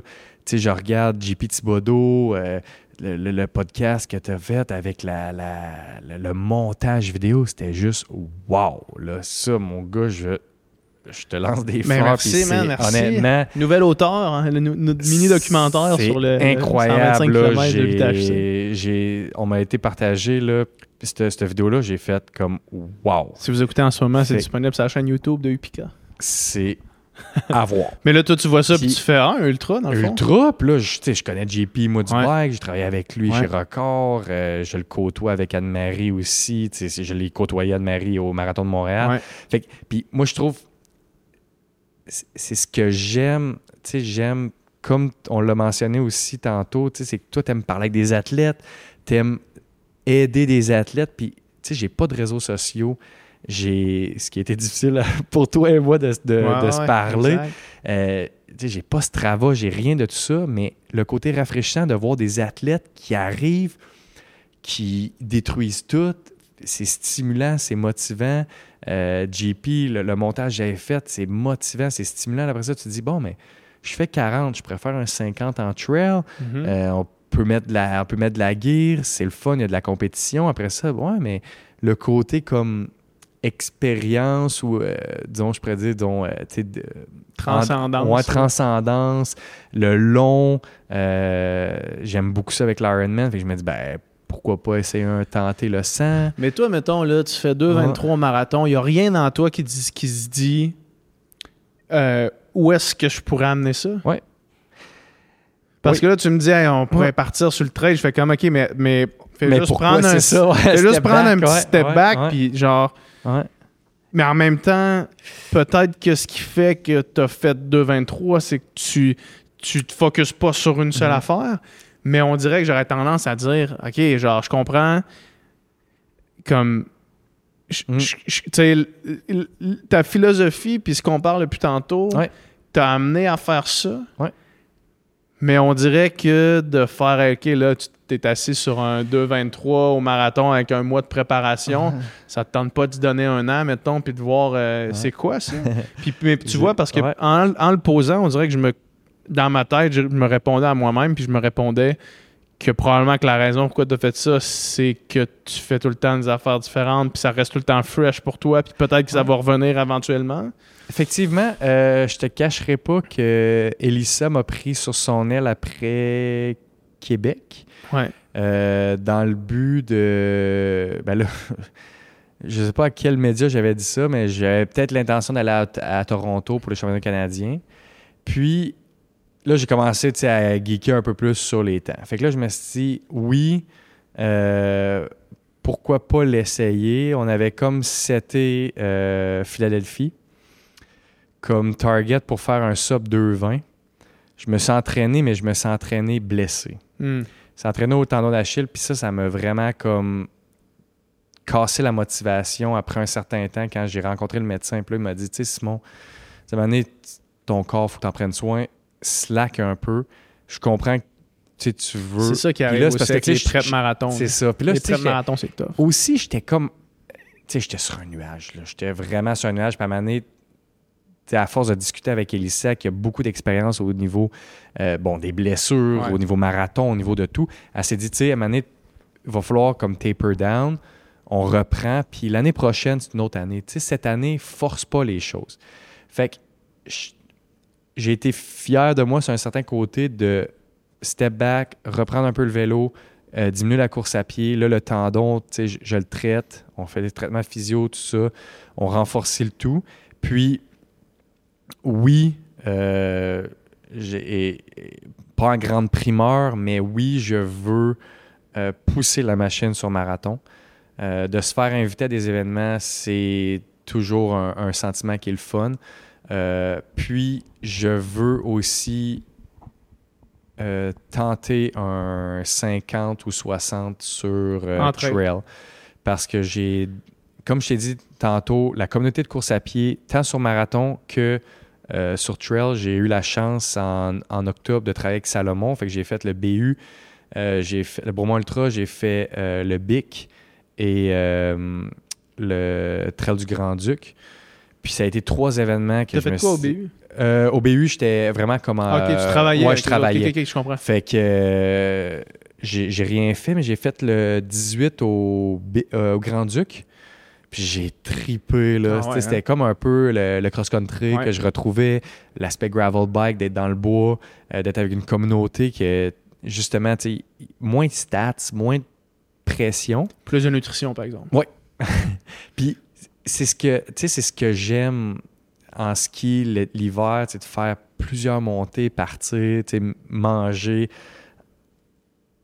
sais, je regarde JP Thibodeau, euh, le, le- le podcast que tu as fait avec la, la- le, le montage vidéo, c'était juste wow. Là, ça, mon gars, je, je te lance des Mais fleurs. merci, man, merci. Honnêtement, Nouvel auteur, hein, le- notre mini-documentaire sur le incroyable. 125 là. km de VTHC. J'ai- on m'a été partagé, là, cette, cette vidéo-là, j'ai fait comme wow. Si vous écoutez en ce moment, c'est disponible sur la chaîne YouTube de Upika. C'est à voir. Mais là, toi, tu vois ça, puis tu fais ah, un ultra, dans le fond. Ultra, puis là, je, tu sais, je connais JP, moi, du Ouais. bike, j'ai travaillé avec lui Ouais. chez Record, euh, je le côtoie avec Anne-Marie aussi, tu sais, c'est- je l'ai côtoyé Anne-Marie au Marathon de Montréal. Ouais. Fait que- puis moi, je trouve, c'est c'est ce que j'aime, tu sais, j'aime, comme on l'a mentionné aussi tantôt, tu sais, c'est que toi, t'aimes parler avec des athlètes, t'aimes aider des athlètes, puis, tu sais, j'ai pas de réseaux sociaux, j'ai ce qui a été difficile pour toi et moi de, de- Ouais, de se ouais, parler. Euh, j'ai pas Strava, j'ai rien de tout ça, mais le côté rafraîchissant de voir des athlètes qui arrivent, qui détruisent tout, c'est stimulant, c'est motivant. Euh, JP, le, le montage que j'avais fait, c'est motivant, c'est stimulant. Après ça, tu te dis, bon, mais je fais 40, je préfère un 50 en trail. Mhm. Euh, on, peut mettre de la, on peut mettre de la gear, c'est le fun, il y a de la compétition. Après ça, ouais, mais le côté comme expérience ou, euh, disons, je pourrais dire, disons, euh, tu sais, de- Transcendance. Ouais, transcendance, le long. euh, J'aime beaucoup ça avec l'Ironman. Fait que je me dis, ben, pourquoi pas essayer un tenter le 100? Mais toi, mettons, là, tu fais 2,23 marathons, il n'y a rien dans toi qui, dit, qui se dit euh, où est-ce que je pourrais amener ça? Ouais. Parce Oui. que là, tu me dis, Hey, on pourrait Ouais. partir sur le trail. Je fais comme, OK, mais, mais fais Mais juste pourquoi prendre un, ça? Ouais, fais step juste prendre un petit ouais, step back, puis genre. Ouais. Mais en même temps, peut-être que ce qui fait que tu as fait 2,23, c'est que tu, tu te focuses pas sur une seule Mhm. affaire. Mais on dirait que j'aurais tendance à dire, OK, genre, je comprends comme. je- Mhm. je- je- ta philosophie, puis ce qu'on parle depuis tantôt, Ouais. t'a amené à faire ça. Ouais. Mais on dirait que de faire, OK, là, tu t'es assis sur un 2,23 au marathon avec un mois de préparation, ça te tente pas de donner un an, mettons, puis de voir euh, c'est quoi ça? puis, mais tu vois, parce que ouais. en, en le posant, on dirait que je me. Dans ma tête, je me répondais à moi-même, puis je me répondais que probablement que la raison pourquoi tu as fait ça, c'est que tu fais tout le temps des affaires différentes, puis ça reste tout le temps fresh pour toi, puis peut-être que ça va revenir éventuellement. Effectivement, euh, je te cacherai pas que Elissa m'a pris sur son aile après Québec. Ouais. Euh, dans le but de. Ben là, je sais pas à quel média j'avais dit ça, mais j'avais peut-être l'intention d'aller à, à Toronto pour le championnat canadien. Puis là, j'ai commencé à geeker un peu plus sur les temps. Fait que là, je me suis dit, oui, euh, pourquoi pas l'essayer? On avait comme seté euh, Philadelphie comme target pour faire un sub 220. Je me suis entraîné, mais je me suis entraîné blessé. Hmm. C'est entraîné au tendon d'Achille, puis ça, ça m'a vraiment comme cassé la motivation après un certain temps quand j'ai rencontré le médecin. Puis là, il m'a dit, tu sais, Simon, ça m'a donné ton corps, faut que tu en prennes soin, slack un peu. Je comprends que tu sais, tu veux. C'est ça qui arrive là, c'est aussi parce que, les prep marathons. C'est ça. Puis là, les prep marathons, c'est tough. aussi, j'étais comme. Tu sais, j'étais sur un nuage. là. J'étais vraiment sur un nuage. Puis à un moment donné, à force de discuter avec Elissa, qui a beaucoup d'expérience au niveau euh, bon, des blessures, Ouais. au niveau marathon, au niveau de tout, elle s'est dit, tu sais, à un moment donné, il va falloir comme taper down. On reprend. Puis l'année prochaine, c'est une autre année. Tu sais, cette année, force pas les choses. Fait que j'ai été fier de moi sur un certain côté de step back, reprendre un peu le vélo, euh, diminuer la course à pied. Là, le tendon, tu sais, je, je le traite. On fait des traitements physio, tout ça. On renforce le tout. Puis, oui, euh, et- pas en grande primeur, mais oui, je veux euh, pousser la machine sur marathon. Euh, de se faire inviter à des événements, c'est toujours un, un sentiment qui est le fun. Puis, je veux aussi tenter un 50 ou 60 sur trail. Parce que j'ai, comme je t'ai dit tantôt, la communauté de course à pied, tant sur marathon que euh, sur trail, j'ai eu la chance en, en octobre de travailler avec Salomon. Fait que j'ai fait le BU, euh, j'ai fait le Bromont Ultra, j'ai fait euh, le BIC et le Trail du Grand-Duc. Puis ça a été trois événements que T'as je me fait quoi au BU? au BU, j'étais vraiment comme en- Ah, ok, tu travaillais. Ouais, je travaillais. je comprends. Fait que j'ai rien fait, mais j'ai fait le 18 au, B- euh, au Grand-Duc. Puis j'ai tripé, là. Ah ouais, C'était- hein? comme un peu le, le cross-country Ouais. que je retrouvais, l'aspect gravel bike, d'être dans le bois, euh, d'être avec une communauté qui est justement, tu sais, moins de stats, moins de pression. Plus de nutrition, par exemple. Puis c'est ce que tu sais c'est ce que j'aime en ski l'hiver, c'est de faire plusieurs montées, partir, manger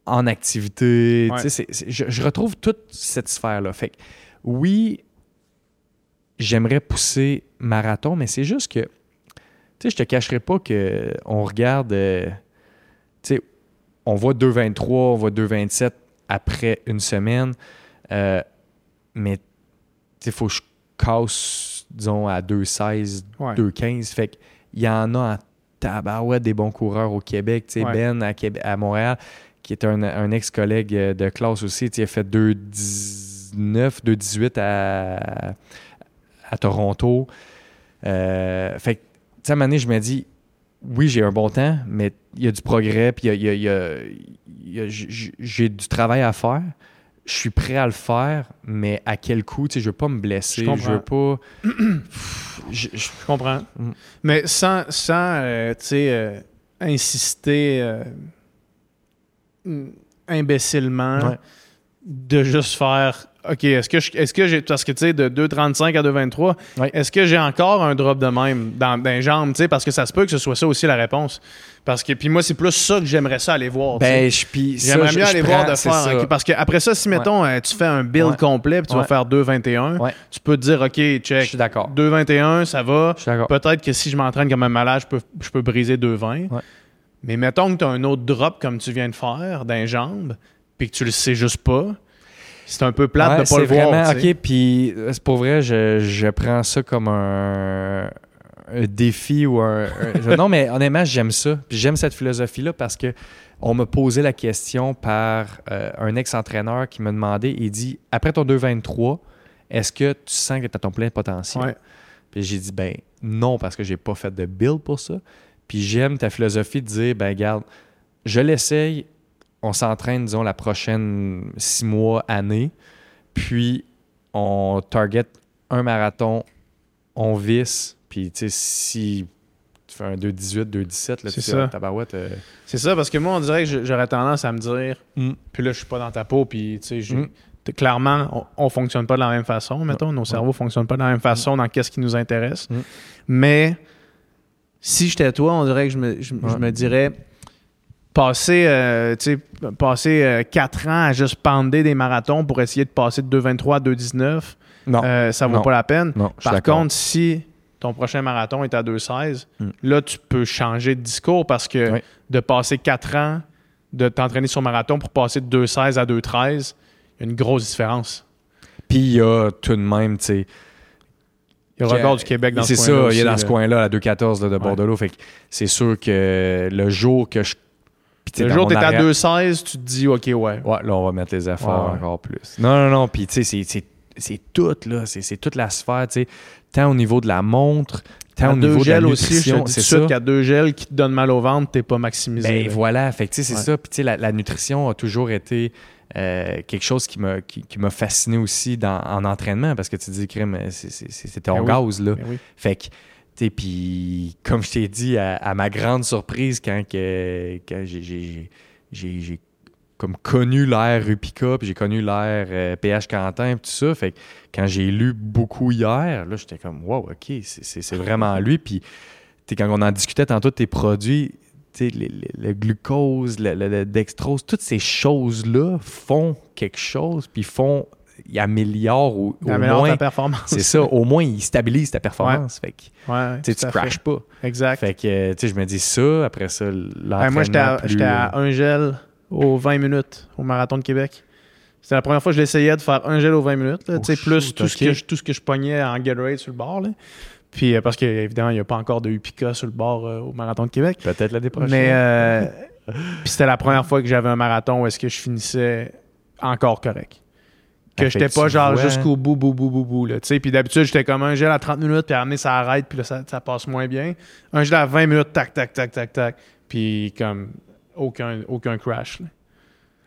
en activité, Ouais. je, je retrouve toute cette sphère là. Fait que oui, j'aimerais pousser marathon, mais c'est juste que tu sais, je te cacherai pas que on regarde euh, tu sais on voit 2,23, on voit 2,27 après une semaine. Euh, mais il faut que je casse, disons, à 2,16, Ouais. 2,15. Fait qu'il y en a en tabarouette des bons coureurs au Québec. Tu sais, Ouais. Ben à, Québec- à Montréal, qui est un, un ex-collègue euh, de classe aussi, tu sais, a fait 2,19, 2,18 à, à Toronto. Euh, fait que, tu sais, à un moment donné, je me dis, oui, j'ai un bon temps, mais il y a du progrès, puis il y a- il y a- il y a- il y a- j- j'ai du travail à faire. Je suis prêt à le faire, mais à quel coût? Tu sais, je veux pas me blesser, Je je, veux pas... je- je- Je comprends. Mm. Mais sans, sans euh, tu sais, euh, insister euh, mm, imbécilement Ouais. de juste faire OK, est-ce que je- est-ce que j'ai parce que tu sais de 2.35 à 2.23, Ouais. est-ce que j'ai encore un drop de même dans, dans les jambes, tu sais? Parce que ça se peut que ce soit ça aussi la réponse. Parce que puis moi c'est plus ça que j'aimerais ça aller voir. Ben, je, puis J'aimerais je- mieux je aller prends- voir de faire. ça. ok, parce que après ça, si mettons, euh, tu fais un build Ouais. complet puis tu vas faire 2.21, Ouais. tu peux te dire, OK, Je check, suis d'accord. 2.21, ça va. Je suis d'accord. Peut-être que si je m'entraîne comme un malade, je peux, je peux briser 2,20. Ouais. Mais mettons que tu as un autre drop comme tu viens de faire dans les jambes, puis que tu le sais juste pas. C'est un peu plate Ouais, de pas le voir. vraiment, tu sais. OK, puis euh, c'est pour vrai, je, je prends ça comme un, un défi ou un... non, mais honnêtement, j'aime ça. Puis j'aime cette philosophie-là parce que on m'a posé la question par euh, un ex-entraîneur qui m'a demandé, il dit, après ton 2-23, est-ce que tu sens que tu as ton plein potentiel? Ouais. Puis j'ai dit, ben non, parce que j'ai pas fait de build pour ça. Puis j'aime ta philosophie de dire, ben garde, je l'essaye, on s'entraîne, disons, la prochaine six mois, année, puis on target un marathon, on visse, puis tu sais, si tu fais un 2-18, 2-17, là, C'est tu sais, tabarouette, euh, C'est ça, parce que moi, on dirait que j'aurais tendance à me dire, Mm. puis là, je suis pas dans ta peau, puis tu sais, Mm. clairement, on, on fonctionne pas de la même façon, mettons. Nos cerveaux fonctionnent pas de la même façon dans qu'est-ce qui nous intéresse. Mm. Mais si j'étais toi, on dirait que je me, je- me dirais passer, euh, passer euh, 4 ans à juste pander des marathons pour essayer de passer de 2,23 à 2,19, non, euh, ça vaut Non. pas la peine. non, Par contre, si ton prochain marathon est à 2,16, Mm. là, tu peux changer de discours parce que Oui. de passer 4 ans de t'entraîner sur marathon pour passer de 2,16 à 2,13, il y a une grosse différence. Puis il y a tout de même, tu sais, Il y a le record du Québec dans ce C'est coin-là ça, il est dans ce coin-là, à 2,14 là, de Bordelot. Fait c'est sûr que le jour que je. Puis Le jour mon où tu es à arrière- 2,16, tu te dis, OK, ouais. Ouais, là, on va mettre les efforts Ouais, ouais. encore plus. Non, non, non. Puis, tu sais, c'est- c'est- c'est tout, là. C'est c'est toute la sphère, tu sais. Tant au niveau de la montre, tant au niveau de la gels aussi, je te nutrition. qu'à deux gels qui te donnent mal au ventre, t'es pas maximisé. Ben là. voilà, fait que, tu sais, c'est Ouais. ça. Puis, tu sais, la, la nutrition a toujours été euh, quelque chose qui m'a qui, qui m'a fasciné aussi dans, en entraînement parce que tu dis, crème, c'est- c'est- c'est c'est ton Ben oui. gaz, là. Ben oui. Fait que, puis comme je t'ai dit, à, ma grande surprise, quand, j'ai- comme connu l'ère Rupica, puis j'ai connu l'ère euh, PH Quentin, puis tout ça, fait que quand j'ai lu beaucoup hier, là, j'étais comme, wow, OK, c'est- vraiment lui. Puis, quand on en discutait tantôt de tes produits, le, le- glucose, le dextrose, toutes ces choses-là font quelque chose, puis font, ils améliorent au, au Améliore moins ta performance. c'est ça, au moins, il stabilise ta performance. Fait que Ouais, tu fait. crashes pas. Exact. Fait que, tu sais, je me dis ça, après ça, l'entraînement moi, j'étais à, plus, à euh, un gel aux 20 minutes au Marathon de Québec. C'était la première fois que je l'essayais de faire un gel aux 20 minutes. là, Oh, plus tout, ce que je, tout ce que je pognais en Gatorade sur le bord. là. Puis, euh, parce qu'évidemment, il n'y a pas encore de Upica sur le bord euh, au Marathon de Québec. Peut-être l'année prochaine. Mais euh, puis c'était la première fois que j'avais un marathon où est-ce que je finissais encore correct. Que j'étais pas genre vois- jusqu'au bout, bout, bout, bout, bout. Là, tu sais. puis d'habitude, j'étais comme un gel à 30 minutes, puis à amener ça arrête, puis là, ça, ça passe moins bien. Un gel à 20 minutes, tac, tac, tac, tac, tac. Puis comme aucun, aucun crash. là.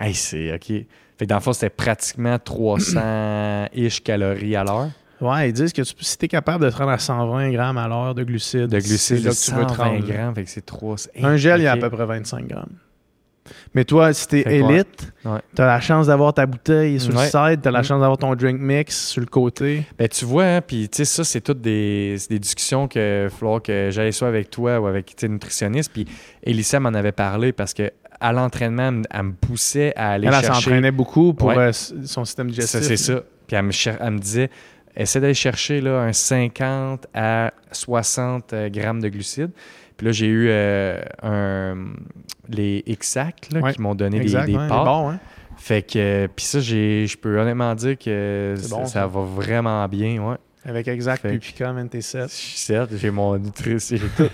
Hey, c'est OK. Fait que dans le fond, c'était pratiquement 300-ish calories à l'heure Ouais, ils disent que tu, si tu es capable de te rendre à 120 grammes à l'heure de glucides, de glucides. là que tu veux te 120 rendre. grammes, fait que c'est 300. Un gel, il y a à peu près 25 grammes. Mais toi, si t'es élite, Ouais. t'as la chance d'avoir ta bouteille sur Ouais. le side, t'as la Mm. chance d'avoir ton drink mix sur le côté. Ben, tu vois, hein, puis tu sais, ça, c'est toutes des, des discussions que falloir que j'aille soit avec toi ou avec une nutritionniste. Puis Elissa m'en avait parlé parce que à l'entraînement, elle me- elle poussait à aller Elle, elle chercher. s'entraînait beaucoup pour Ouais. euh, son système digestif. Ça, c'est ça. Puis elle me, cher- elle me disait, essaie d'aller chercher là, un 50 à 60 euh, grammes de glucides. Puis là, j'ai eu euh, un, les Exact là, Ouais, qui m'ont donné des, Exact, des ouais, pâtes. bon, hein? Fait que, puis ça, je peux honnêtement dire que ça, bon, ça ça. va vraiment bien, ouais. Avec Exact que- Pupica, man, t'es set. Je suis certes, j'ai mon nutrition, j'ai tout.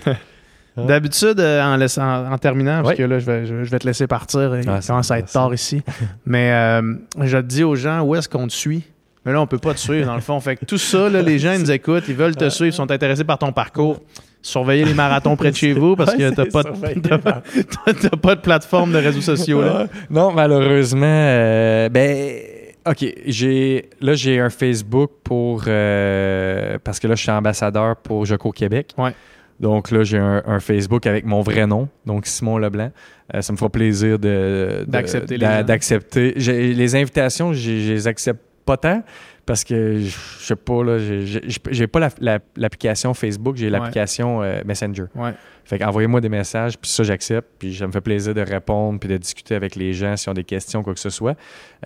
D'habitude, euh, en, laissant- en, en terminant, parce que là, je vais, je, vais te laisser partir. Il Ah, c'est commence à être tard ici. Mais euh, je te dis aux gens où est-ce qu'on te suit? Mais là, on peut pas te suivre, dans le fond. Fait que tout ça, là, les gens ils nous écoutent, ils veulent te suivre, ils sont intéressés par ton parcours. Surveillez les marathons près de chez vous parce que t'as pas, de- pas, t'as- t'as pas de plateforme de réseaux sociaux. Là. Non, malheureusement, euh, ben, OK, j'ai là j'ai un Facebook pour euh, parce que là je suis ambassadeur pour Joco Québec. Ouais. Donc là j'ai un, un Facebook avec mon vrai nom, donc Simon Leblanc. Euh, ça me fera plaisir de D'accepter les Les invitations, je les accepte pas tant parce que je sais pas là, j'ai- pas la- la- l'application Facebook, j'ai l'application euh, Messenger. Ouais. Fait qu'envoyez-moi des messages, puis ça, j'accepte. Puis ça me fait plaisir de répondre, puis de discuter avec les gens s'ils ont des questions, quoi que ce soit.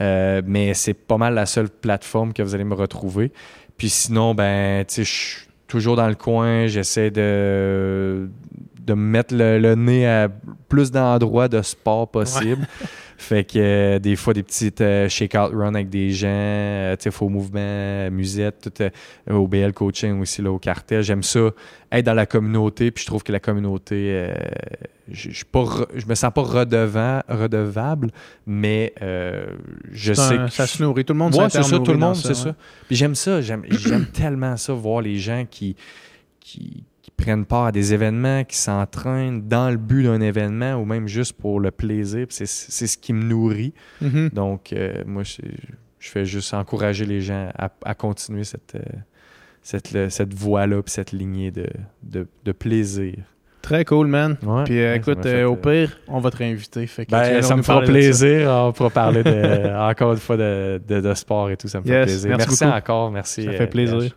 Euh, mais c'est pas mal la seule plateforme que vous allez me retrouver. Puis sinon, ben, tu sais, je suis toujours dans le coin. J'essaie de, de me mettre le, le nez à plus d'endroits de sport possible. Fait que euh, des fois, des petites euh, shake-out run avec des gens, euh, tu sais, faux mouvement, musette, tout euh, au BL coaching aussi, là, au cartel. J'aime ça, être dans la communauté, puis je trouve que la communauté, je je me sens pas redevant, redevable, mais je sais un- que ça se nourrit. Tout le monde Ouais, c'est ça, tout le monde, ça, c'est ouais. ça. Puis j'aime ça, j'aime tellement ça, voir les gens qui, qui prennent part à des événements, qui s'entraînent dans le but d'un événement ou même juste pour le plaisir. C'est ce qui me nourrit. Mhm. Donc, euh, moi, je, je fais juste encourager les gens à, à continuer cette, euh, cette, cette voie-là, puis cette lignée de, de, de plaisir. Très cool, man. Ouais, Puis euh, ouais, écoute, fait, euh, au pire, on va te réinviter. Fait que Ben, ça me fera plaisir. On pourra parler de, encore une fois de, de, de sport et tout. Ça me fait Yes, plaisir. merci encore. Merci. Ça fait plaisir.